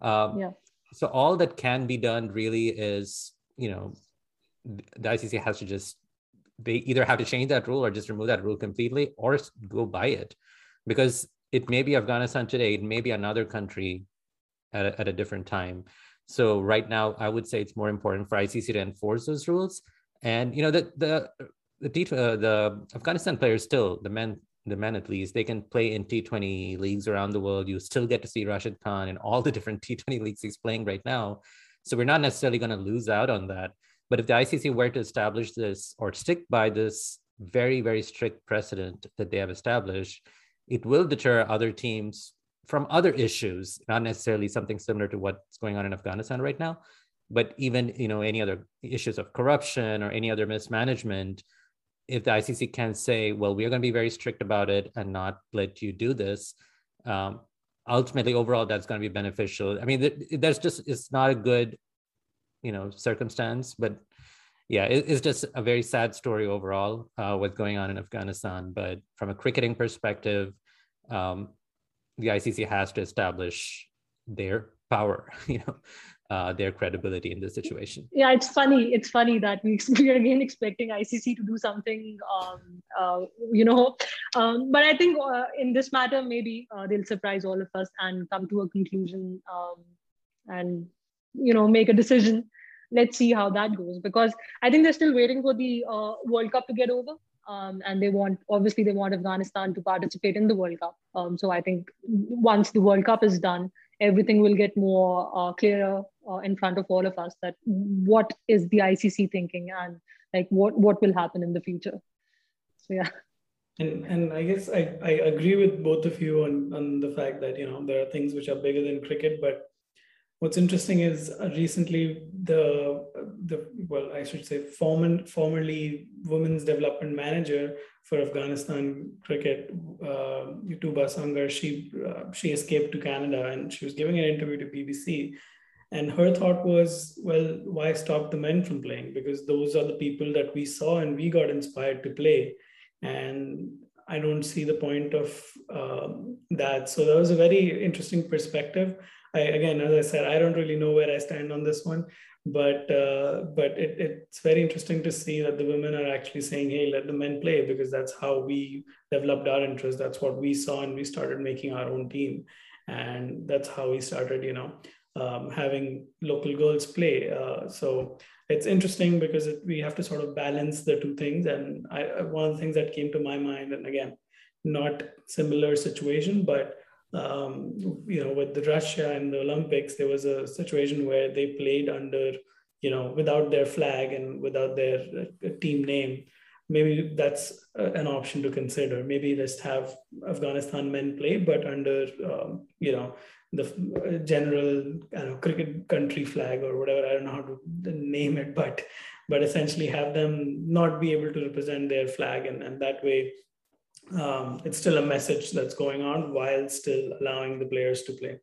Um, yeah. So all that can be done really is, you know, the ICC has to just they either have to change that rule or just remove that rule completely or go by it, because it may be Afghanistan today, it may be another country at a, at a different time. So right now, I would say it's more important for ICC to enforce those rules. And you know the the the, T, uh, the Afghanistan players still the men the men at least, they can play in T20 leagues around the world. You still get to see Rashid Khan in all the different T20 leagues he's playing right now. So we're not necessarily going to lose out on that. But if the ICC were to establish this or stick by this very, very strict precedent that they have established, it will deter other teams from other issues, not necessarily something similar to what's going on in Afghanistan right now, but even you know any other issues of corruption or any other mismanagement if the ICC can say, well, we're going to be very strict about it and not let you do this, um, ultimately, overall, that's going to be beneficial. I mean, there's just it's not a good, you know, circumstance, but yeah, it, it's just a very sad story overall uh, what's going on in Afghanistan. But from a cricketing perspective, um, the ICC has to establish their power, you know, uh, their credibility in this situation. Yeah, it's funny. It's funny that we, we are again expecting ICC to do something, um, uh, you know. Um, but I think uh, in this matter, maybe uh, they'll surprise all of us and come to a conclusion um, and, you know, make a decision. Let's see how that goes because I think they're still waiting for the uh, World Cup to get over. Um, and they want obviously they want Afghanistan to participate in the World Cup. Um, so I think once the World Cup is done, everything will get more uh, clearer uh, in front of all of us that what is the ICC thinking and like what what will happen in the future. So yeah. And and I guess I, I agree with both of you on on the fact that you know there are things which are bigger than cricket, but what's interesting is uh, recently the the well I should say former formerly women's development manager for Afghanistan cricket, uh, Yutuba Sangar, she uh, she escaped to Canada and she was giving an interview to BBC, and her thought was, well, why stop the men from playing? Because those are the people that we saw and we got inspired to play, and I don't see the point of um, that. So that was a very interesting perspective. I, again, as I said, I don't really know where I stand on this one, but uh, but it, it's very interesting to see that the women are actually saying, "Hey, let the men play," because that's how we developed our interest. That's what we saw, and we started making our own team, and that's how we started, you know, um, having local girls play. Uh, so it's interesting because it, we have to sort of balance the two things. And I, one of the things that came to my mind, and again, not similar situation, but um, you know, with Russia and the Olympics, there was a situation where they played under, you know, without their flag and without their uh, team name. Maybe that's uh, an option to consider. Maybe let's have Afghanistan men play, but under, um, you know, the uh, general know, cricket country flag or whatever. I don't know how to name it, but but essentially have them not be able to represent their flag, and, and that way um, it's still a message that's going on while still allowing the players to play.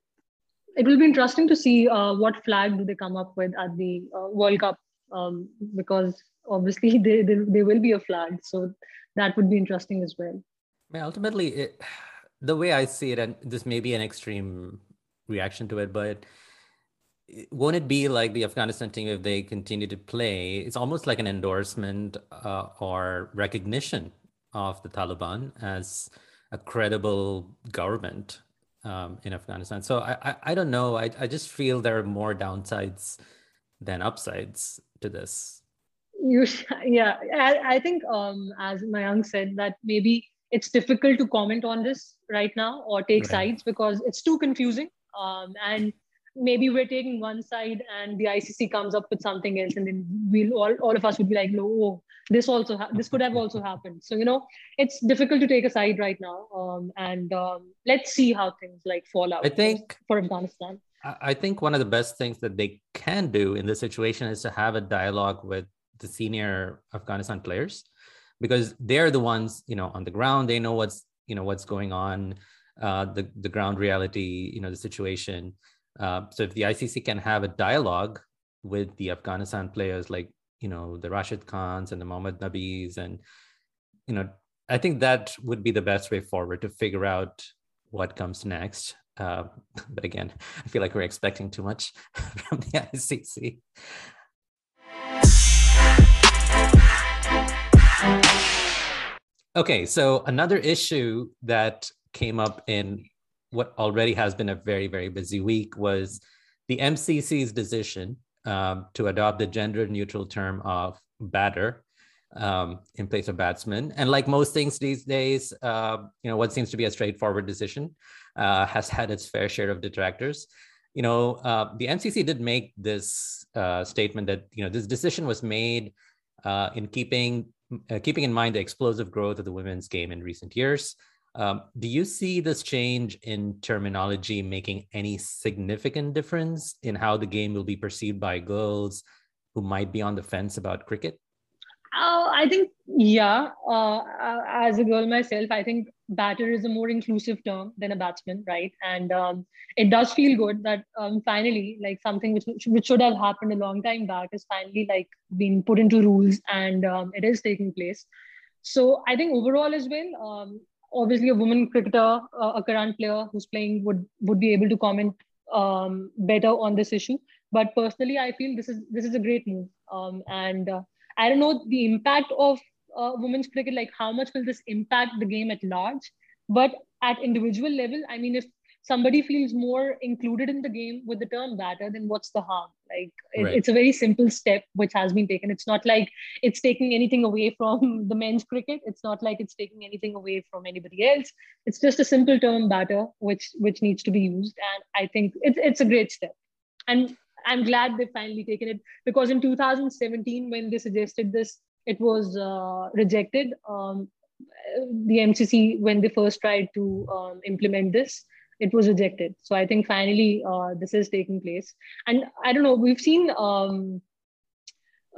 It will be interesting to see uh, what flag do they come up with at the uh, World Cup um, because obviously they, they, they will be a flag, so that would be interesting as well. I mean, ultimately, it, the way I see it, and this may be an extreme reaction to it, but won't it be like the Afghanistan team if they continue to play? It's almost like an endorsement uh, or recognition of the Taliban as a credible government um, in Afghanistan. So I, I, I don't know. I, I just feel there are more downsides than upsides to this. You, yeah, I, I think um, as Mayank said that maybe it's difficult to comment on this right now or take right. sides because it's too confusing. Um, and maybe we're taking one side and the ICC comes up with something else, and then we'll all, all of us would be like, no, oh, this also ha- this could have also happened. So you know, it's difficult to take a side right now, um, and um, let's see how things like fall out. I think for Afghanistan. I think one of the best things that they can do in this situation is to have a dialogue with the senior Afghanistan players, because they're the ones you know on the ground. They know what's you know what's going on, uh, the the ground reality, you know the situation uh, so if the ICC can have a dialogue with the Afghanistan players, like you know the Rashid Khans and the Mohammad Nabis, and you know, I think that would be the best way forward to figure out what comes next. Uh, but again, I feel like we're expecting too much from the ICC. Okay, so another issue that came up in what already has been a very, very busy week was the MCC's decision um, to adopt the gender neutral term of batter um, in place of batsman. And like most things these days, uh, you know, what seems to be a straightforward decision uh, has had its fair share of detractors. You know, uh, the MCC did make this uh, statement that you know this decision was made uh, in keeping uh, keeping in mind the explosive growth of the women's game in recent years. Um, do you see this change in terminology making any significant difference in how the game will be perceived by girls who might be on the fence about cricket? Uh, I think, yeah. Uh, as a girl myself, I think batter is a more inclusive term than a batsman, right? And um, it does feel good that um, finally, like something which which should have happened a long time back, is finally like being put into rules, and um, it is taking place. So I think overall as well, um, obviously a woman cricketer, uh, a current player who's playing would would be able to comment um, better on this issue. But personally, I feel this is this is a great move, um, and uh, I don't know the impact of uh, women's cricket. Like how much will this impact the game at large? But at individual level, I mean, if somebody feels more included in the game with the term batter, then what's the harm? Like it, right. it's a very simple step which has been taken. It's not like it's taking anything away from the men's cricket. It's not like it's taking anything away from anybody else. It's just a simple term batter which which needs to be used. And I think it's it's a great step. And I'm glad they've finally taken it because in 2017 when they suggested this, it was uh, rejected. Um, the MCC when they first tried to um, implement this it was rejected. So I think finally uh, this is taking place. And I don't know, we've seen um,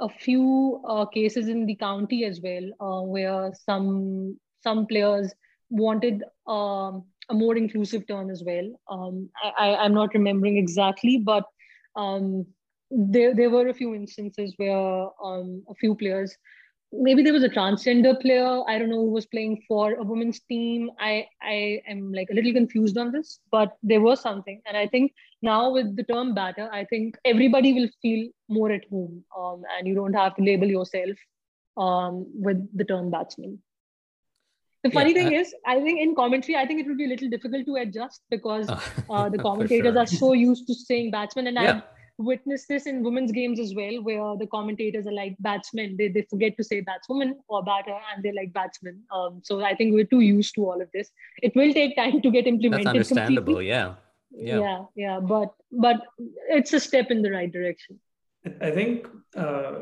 a few uh, cases in the county as well, uh, where some some players wanted um, a more inclusive turn as well. Um, I, am not remembering exactly, but um, there, there were a few instances where um, a few players maybe there was a transgender player i don't know who was playing for a women's team i i am like a little confused on this but there was something and i think now with the term batter i think everybody will feel more at home um, and you don't have to label yourself um, with the term batsman the funny yeah, thing uh, is i think in commentary i think it will be a little difficult to adjust because uh, the commentators sure. are so used to saying batsman and yeah. i witnessed this in women's games as well, where the commentators are like batsmen. They, they forget to say batswoman or batter, and they're like batsmen. Um, so I think we're too used to all of this. It will take time to get implemented. That's understandable. Completely. Yeah. yeah. Yeah. Yeah. But but it's a step in the right direction. I think uh,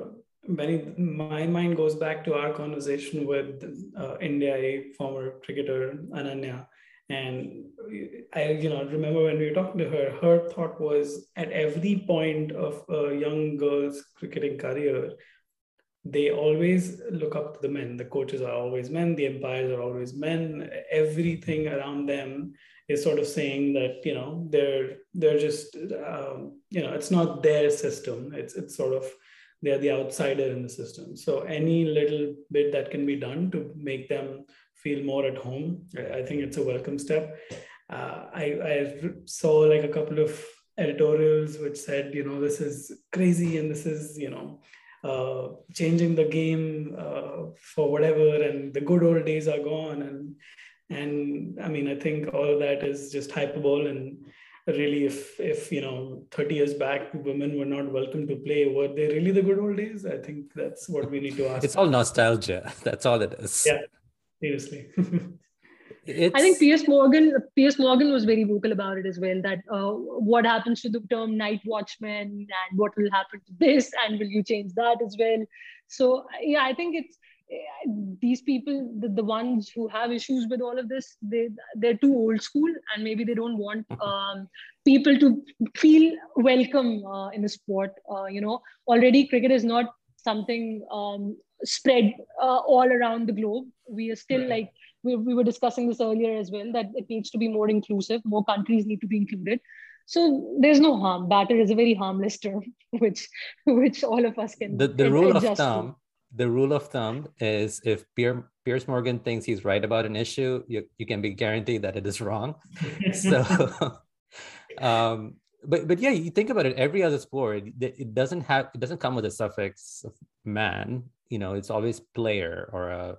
many my mind goes back to our conversation with uh, India former cricketer Ananya and I, you know, remember when we were talking to her, her thought was at every point of a young girl's cricketing career, they always look up to the men. The coaches are always men, the umpires are always men. Everything around them is sort of saying that you know they're they're just um, you know it's not their system. It's it's sort of they're the outsider in the system. So any little bit that can be done to make them feel more at home. I think it's a welcome step. Uh, I, I saw like a couple of editorials which said, you know, this is crazy and this is, you know, uh, changing the game uh, for whatever, and the good old days are gone. And and I mean, I think all of that is just hyperbole. And really, if if you know, 30 years back, women were not welcome to play, were they really the good old days? I think that's what we need to ask. It's all nostalgia. That's all it is. Yeah, seriously. I think Piers Morgan, Piers Morgan was very vocal about it as well. That uh, what happens to the term night watchman, and what will happen to this, and will you change that as well? So yeah, I think it's these people, the, the ones who have issues with all of this, they they're too old school, and maybe they don't want um, people to feel welcome uh, in the sport. Uh, you know, already cricket is not something um, spread uh, all around the globe. We are still right. like we, we were discussing this earlier as well that it needs to be more inclusive more countries need to be included so there's no harm batter is a very harmless term which which all of us can the, the rule of thumb to. the rule of thumb is if Pier, Piers Morgan thinks he's right about an issue you, you can be guaranteed that it is wrong so um but but yeah you think about it every other sport it doesn't have it doesn't come with a suffix of man you know it's always player or a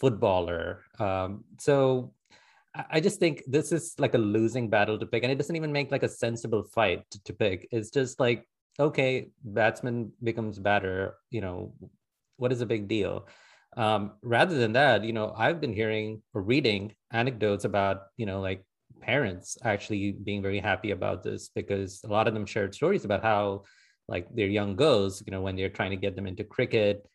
footballer. Um, so I just think this is like a losing battle to pick, and it doesn't even make like a sensible fight to, to pick. It's just like, okay, batsman becomes batter. You know, what is a big deal? Um, rather than that, you know, I've been hearing or reading anecdotes about, you know, like parents actually being very happy about this because a lot of them shared stories about how, like, their young girls, you know, when they're trying to get them into cricket,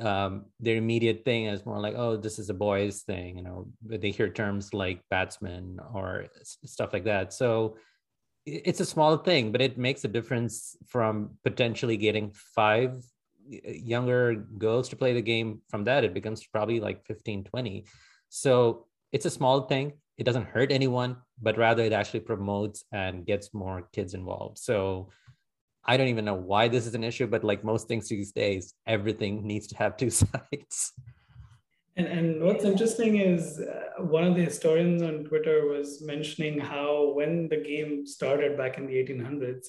um, their immediate thing is more like, oh, this is a boys thing. You know, they hear terms like batsman or stuff like that. So it's a small thing, but it makes a difference from potentially getting five younger girls to play the game. From that, it becomes probably like 15, 20. So it's a small thing. It doesn't hurt anyone, but rather it actually promotes and gets more kids involved. So I don't even know why this is an issue, but like most things these days, everything needs to have two sides. And, and what's interesting is uh, one of the historians on Twitter was mentioning how when the game started back in the 1800s,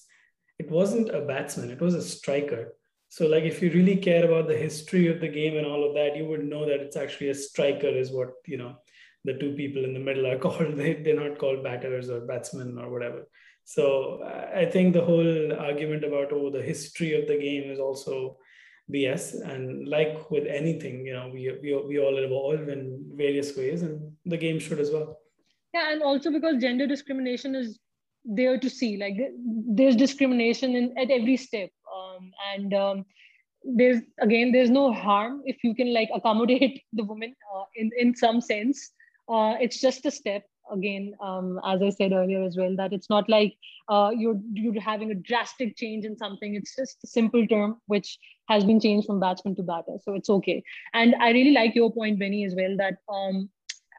it wasn't a batsman, it was a striker. So, like, if you really care about the history of the game and all of that, you would know that it's actually a striker, is what, you know, the two people in the middle are called. They, they're not called batters or batsmen or whatever. So I think the whole argument about oh the history of the game is also BS. And like with anything, you know, we we we all evolve in various ways, and the game should as well. Yeah, and also because gender discrimination is there to see. Like there's discrimination in at every step, um, and um, there's again there's no harm if you can like accommodate the woman uh, in in some sense. Uh, it's just a step again um, as i said earlier as well that it's not like uh, you're you're having a drastic change in something it's just a simple term which has been changed from batsman to batter so it's okay and i really like your point benny as well that um,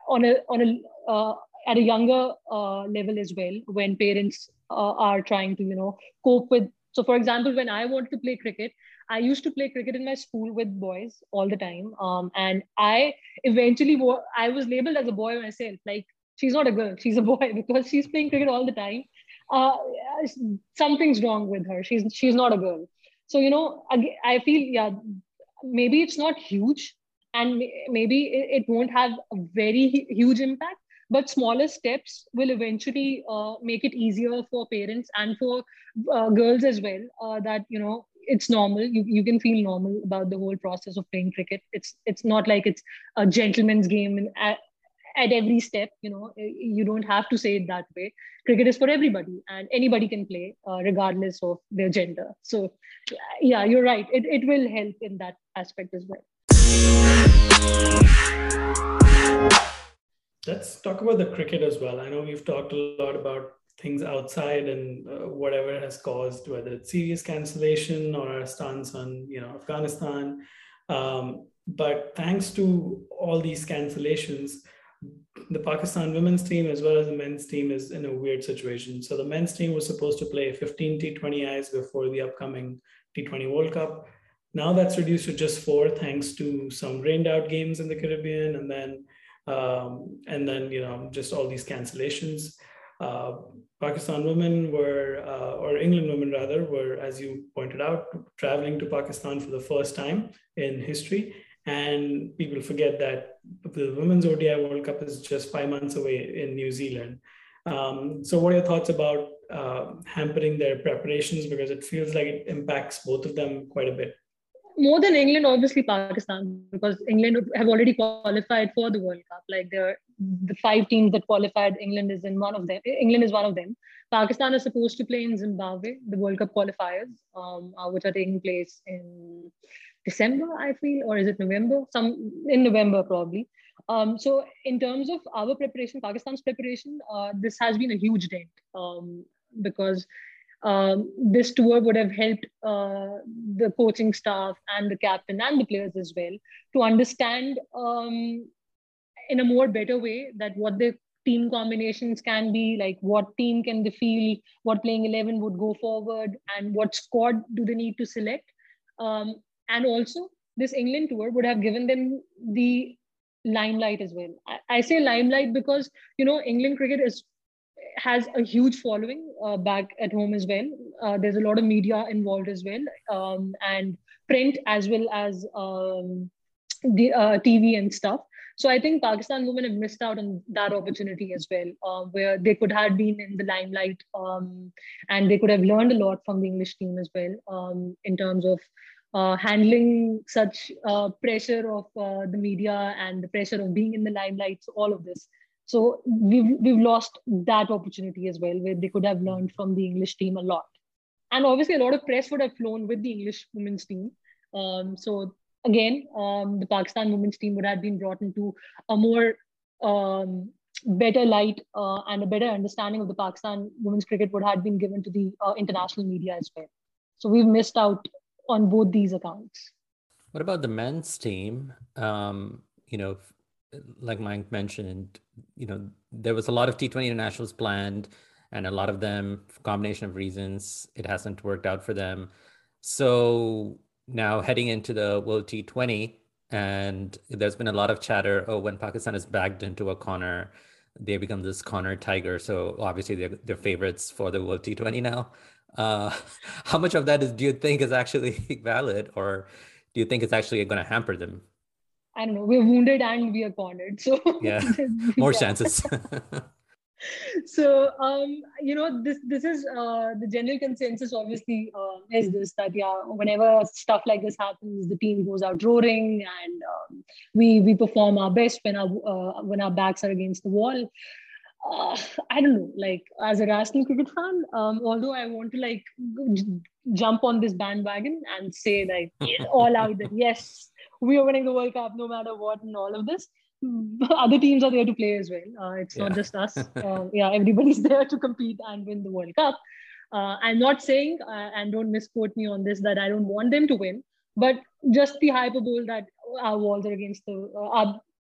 on a on a uh, at a younger uh, level as well when parents uh, are trying to you know cope with so for example when i wanted to play cricket I used to play cricket in my school with boys all the time. Um, and I eventually, I was labeled as a boy myself. Like she's not a girl. She's a boy because she's playing cricket all the time. Uh, something's wrong with her. She's she's not a girl. So you know I, feel yeah maybe it's not huge and maybe it, won't have a very huge impact but smaller steps will eventually uh, make it easier for parents and for uh, girls as well uh, that you know it's normal. You, you can feel normal about the whole process of playing cricket. It's it's not like it's a gentleman's game uh, at every step you know you don't have to say it that way. Cricket is for everybody and anybody can play uh, regardless of their gender. So yeah you're right. It, it will help in that aspect as well. Let's talk about the cricket as well. I know we've talked a lot about things outside and uh, whatever has caused whether it's serious cancellation or our stance on you know afghanistan. Um, but thanks to all these cancellations the Pakistan women's team as well as the men's team is in a weird situation. So the men's team was supposed to play 15 T20Is before the upcoming T20 World Cup. Now that's reduced to just four, thanks to some rained out games in the Caribbean, and then um, and then you know just all these cancellations. uh, Pakistan women were, uh, or England women rather, were, as you pointed out, traveling to Pakistan for the first time in history. And people forget that the Women's ODI World Cup is just five months away in New Zealand. Um, so, what are your thoughts about uh, hampering their preparations? Because it feels like it impacts both of them quite a bit more than England, obviously Pakistan, because England have already qualified for the World Cup. Like the the five teams that qualified, England is in one of them. England is one of them. Pakistan is supposed to play in Zimbabwe, the World Cup qualifiers, um, uh, which are taking place in December, I feel, or is it November? Some in November probably. Um, so in terms of our preparation, Pakistan's preparation, uh, this has been a huge dent um, because um, this tour would have helped uh, the coaching staff and the captain and the players as well to understand um, in a more better way that what the team combinations can be like what team can they feel what playing 11 would go forward and what squad do they need to select um, and also this england tour would have given them the limelight as well I, I say limelight because you know england cricket is has a huge following uh, back at home as well. Uh, there's a lot of media involved as well, um, and print as well as um, the uh, TV and stuff. So I think Pakistan women have missed out on that opportunity as well, uh, where they could have been in the limelight um, and they could have learned a lot from the English team as well um, in terms of handling such uh, pressure of the media and the pressure of being in the limelight. So all of this. So we've we've lost that opportunity as well, where they could have learned from the English team a lot. And obviously, a lot of press would have flown with the English women's team. Um, so again, um, the Pakistan women's team would have been brought into a more um, better light uh, and a better understanding of the Pakistan women's cricket would have been given to the uh, international media as well. So we've missed out on both these accounts. What about the men's team? Um, you know, like Mike mentioned, you know, there was a lot of T20 internationals planned, and a lot of them, combination of reasons, it hasn't worked out for them. So now heading into the World T20, and there's been a lot of chatter. Oh, when Pakistan is backed into a corner, they become this corner tiger. So obviously they're, they're favorites for the World T20 now. Uh, how much of that is do you think is actually valid, or do you think it's actually going to hamper them? I don't know, we're wounded and we are cornered. So yeah, more chances. so um, you know this this is uh, the general consensus obviously uh, is this that yeah whenever stuff like this happens the team goes out roaring and um, we we perform our best when our uh, when our backs are against the wall uh, I don't know, like as a rational cricket fan, um, although I want to like j- jump on this bandwagon and say like all out that yes, we are winning the World Cup no matter what and all of this. Other teams are there to play as well. Uh, it's yeah. not just us. Uh, yeah, everybody's there to compete and win the World Cup. Uh, I'm not saying, uh, and don't misquote me on this, that I don't want them to win, but just the hyperbole that our walls are against the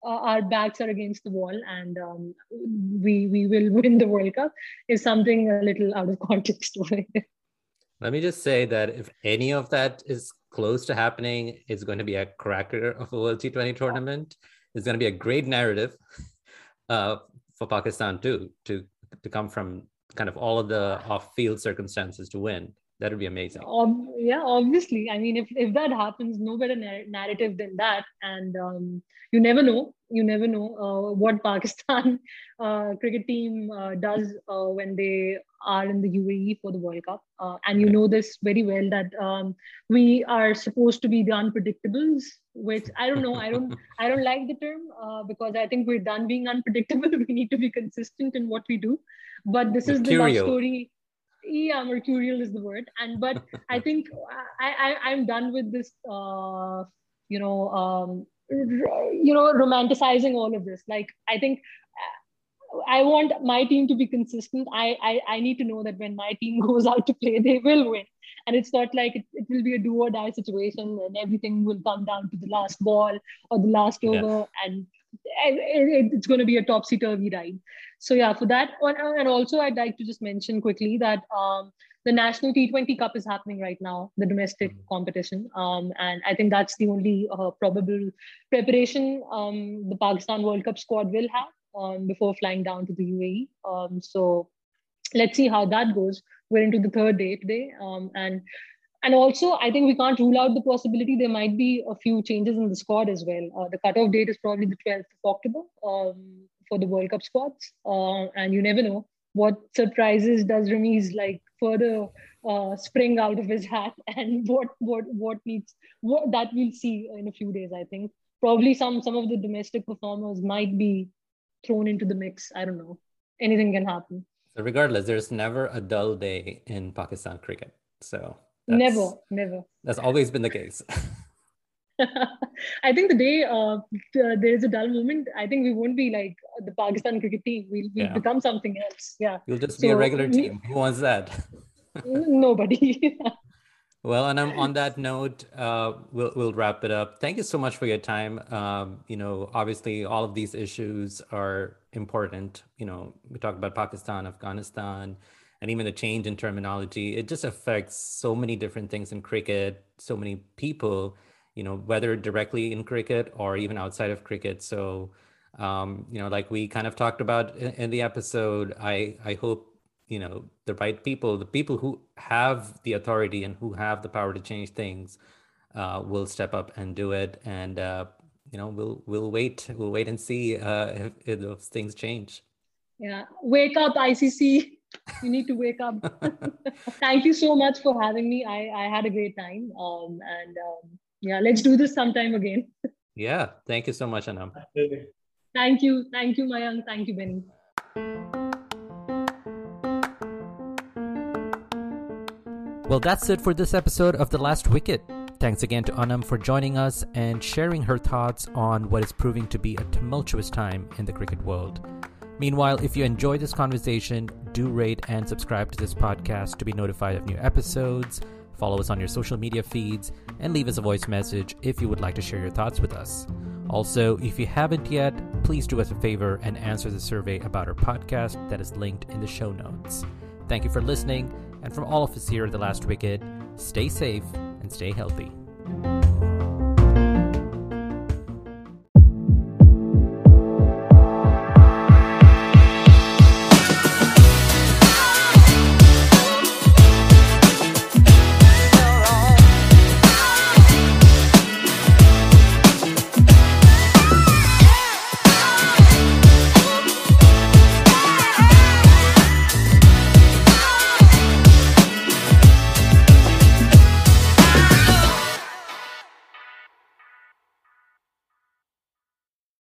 uh, our, backs are against the wall and um, we we will win the World Cup is something a little out of context. Let me just say that if any of that is close to happening, it's going to be a cracker of a World T20 tournament. It's going to be a great narrative uh, for Pakistan too, to to come from kind of all of the off-field circumstances to win. That would be amazing. Um, yeah, obviously. I mean, if, if that happens, no better narrative than that. And um, you never know. You never know uh, what Pakistan uh, cricket team uh, does uh, when they are in the UAE for the World Cup. Uh, and you know this very well that um, we are supposed to be the unpredictables, which I don't know. I don't. I don't like the term uh, because I think we're done being unpredictable. we need to be consistent in what we do. But this is the love story yeah mercurial is the word and but i think I, I i'm done with this uh you know um you know romanticizing all of this like i think I want my team to be consistent. I, I I need to know that when my team goes out to play, they will win. And it's not like it, it will be a do or die situation and everything will come down to the last ball or the last over. Yeah. And it's going to be a topsy turvy ride. So yeah, for that one, and also I'd like to just mention quickly that um, the National T20 Cup is happening right now, the domestic mm-hmm. competition, um, and I think that's the only uh, probable preparation um, the Pakistan World Cup squad will have um, before flying down to the UAE. Um, so let's see how that goes. We're into the third day today, um, and and also I think we can't rule out the possibility there might be a few changes in the squad as well. Uh, the cutoff date is probably the 12th of October um, for the World Cup squads, uh, and you never know what surprises does Ramiz like further uh, spring out of his hat, and what what what needs what that we'll see in a few days. I think probably some some of the domestic performers might be thrown into the mix. I don't know. Anything can happen. So regardless, there's never a dull day in Pakistan cricket. So never, never. That's always been the case. I think the day uh, there is a dull moment, I think we won't be like the Pakistan cricket team. We'll, we'll yeah. become something else. Yeah. You'll just so, be a regular team. Who wants that? nobody. well, and I'm on that note, uh, we'll we'll wrap it up. Thank you so much for your time. Um, you know, obviously, all of these issues are important. You know, we talked about Pakistan, Afghanistan, and even the change in terminology. It just affects so many different things in cricket, so many people. You know, whether directly in cricket or even outside of cricket. So, um, you know, like we kind of talked about in, in the episode, I I hope you know the right people the people who have the authority and who have the power to change things uh, will step up and do it and uh, you know we'll we'll wait we'll wait and see uh, if, if those things change yeah wake up icc you need to wake up. Thank you so much for having me. I i had a great time. Um, and um, yeah let's do this sometime again. Yeah. Thank you so much anam thank you. Thank you mayank. Thank you benny. Well, that's it for this episode of The Last Wicket. Thanks again to Anam for joining us and sharing her thoughts on what is proving to be a tumultuous time in the cricket world. Meanwhile, if you enjoyed this conversation, do rate and subscribe to this podcast to be notified of new episodes. Follow us on your social media feeds and leave us a voice message if you would like to share your thoughts with us. Also, if you haven't yet, please do us a favor and answer the survey about our podcast that is linked in the show notes. Thank you for listening and from all of us here at The Last Wicket, stay safe and stay healthy.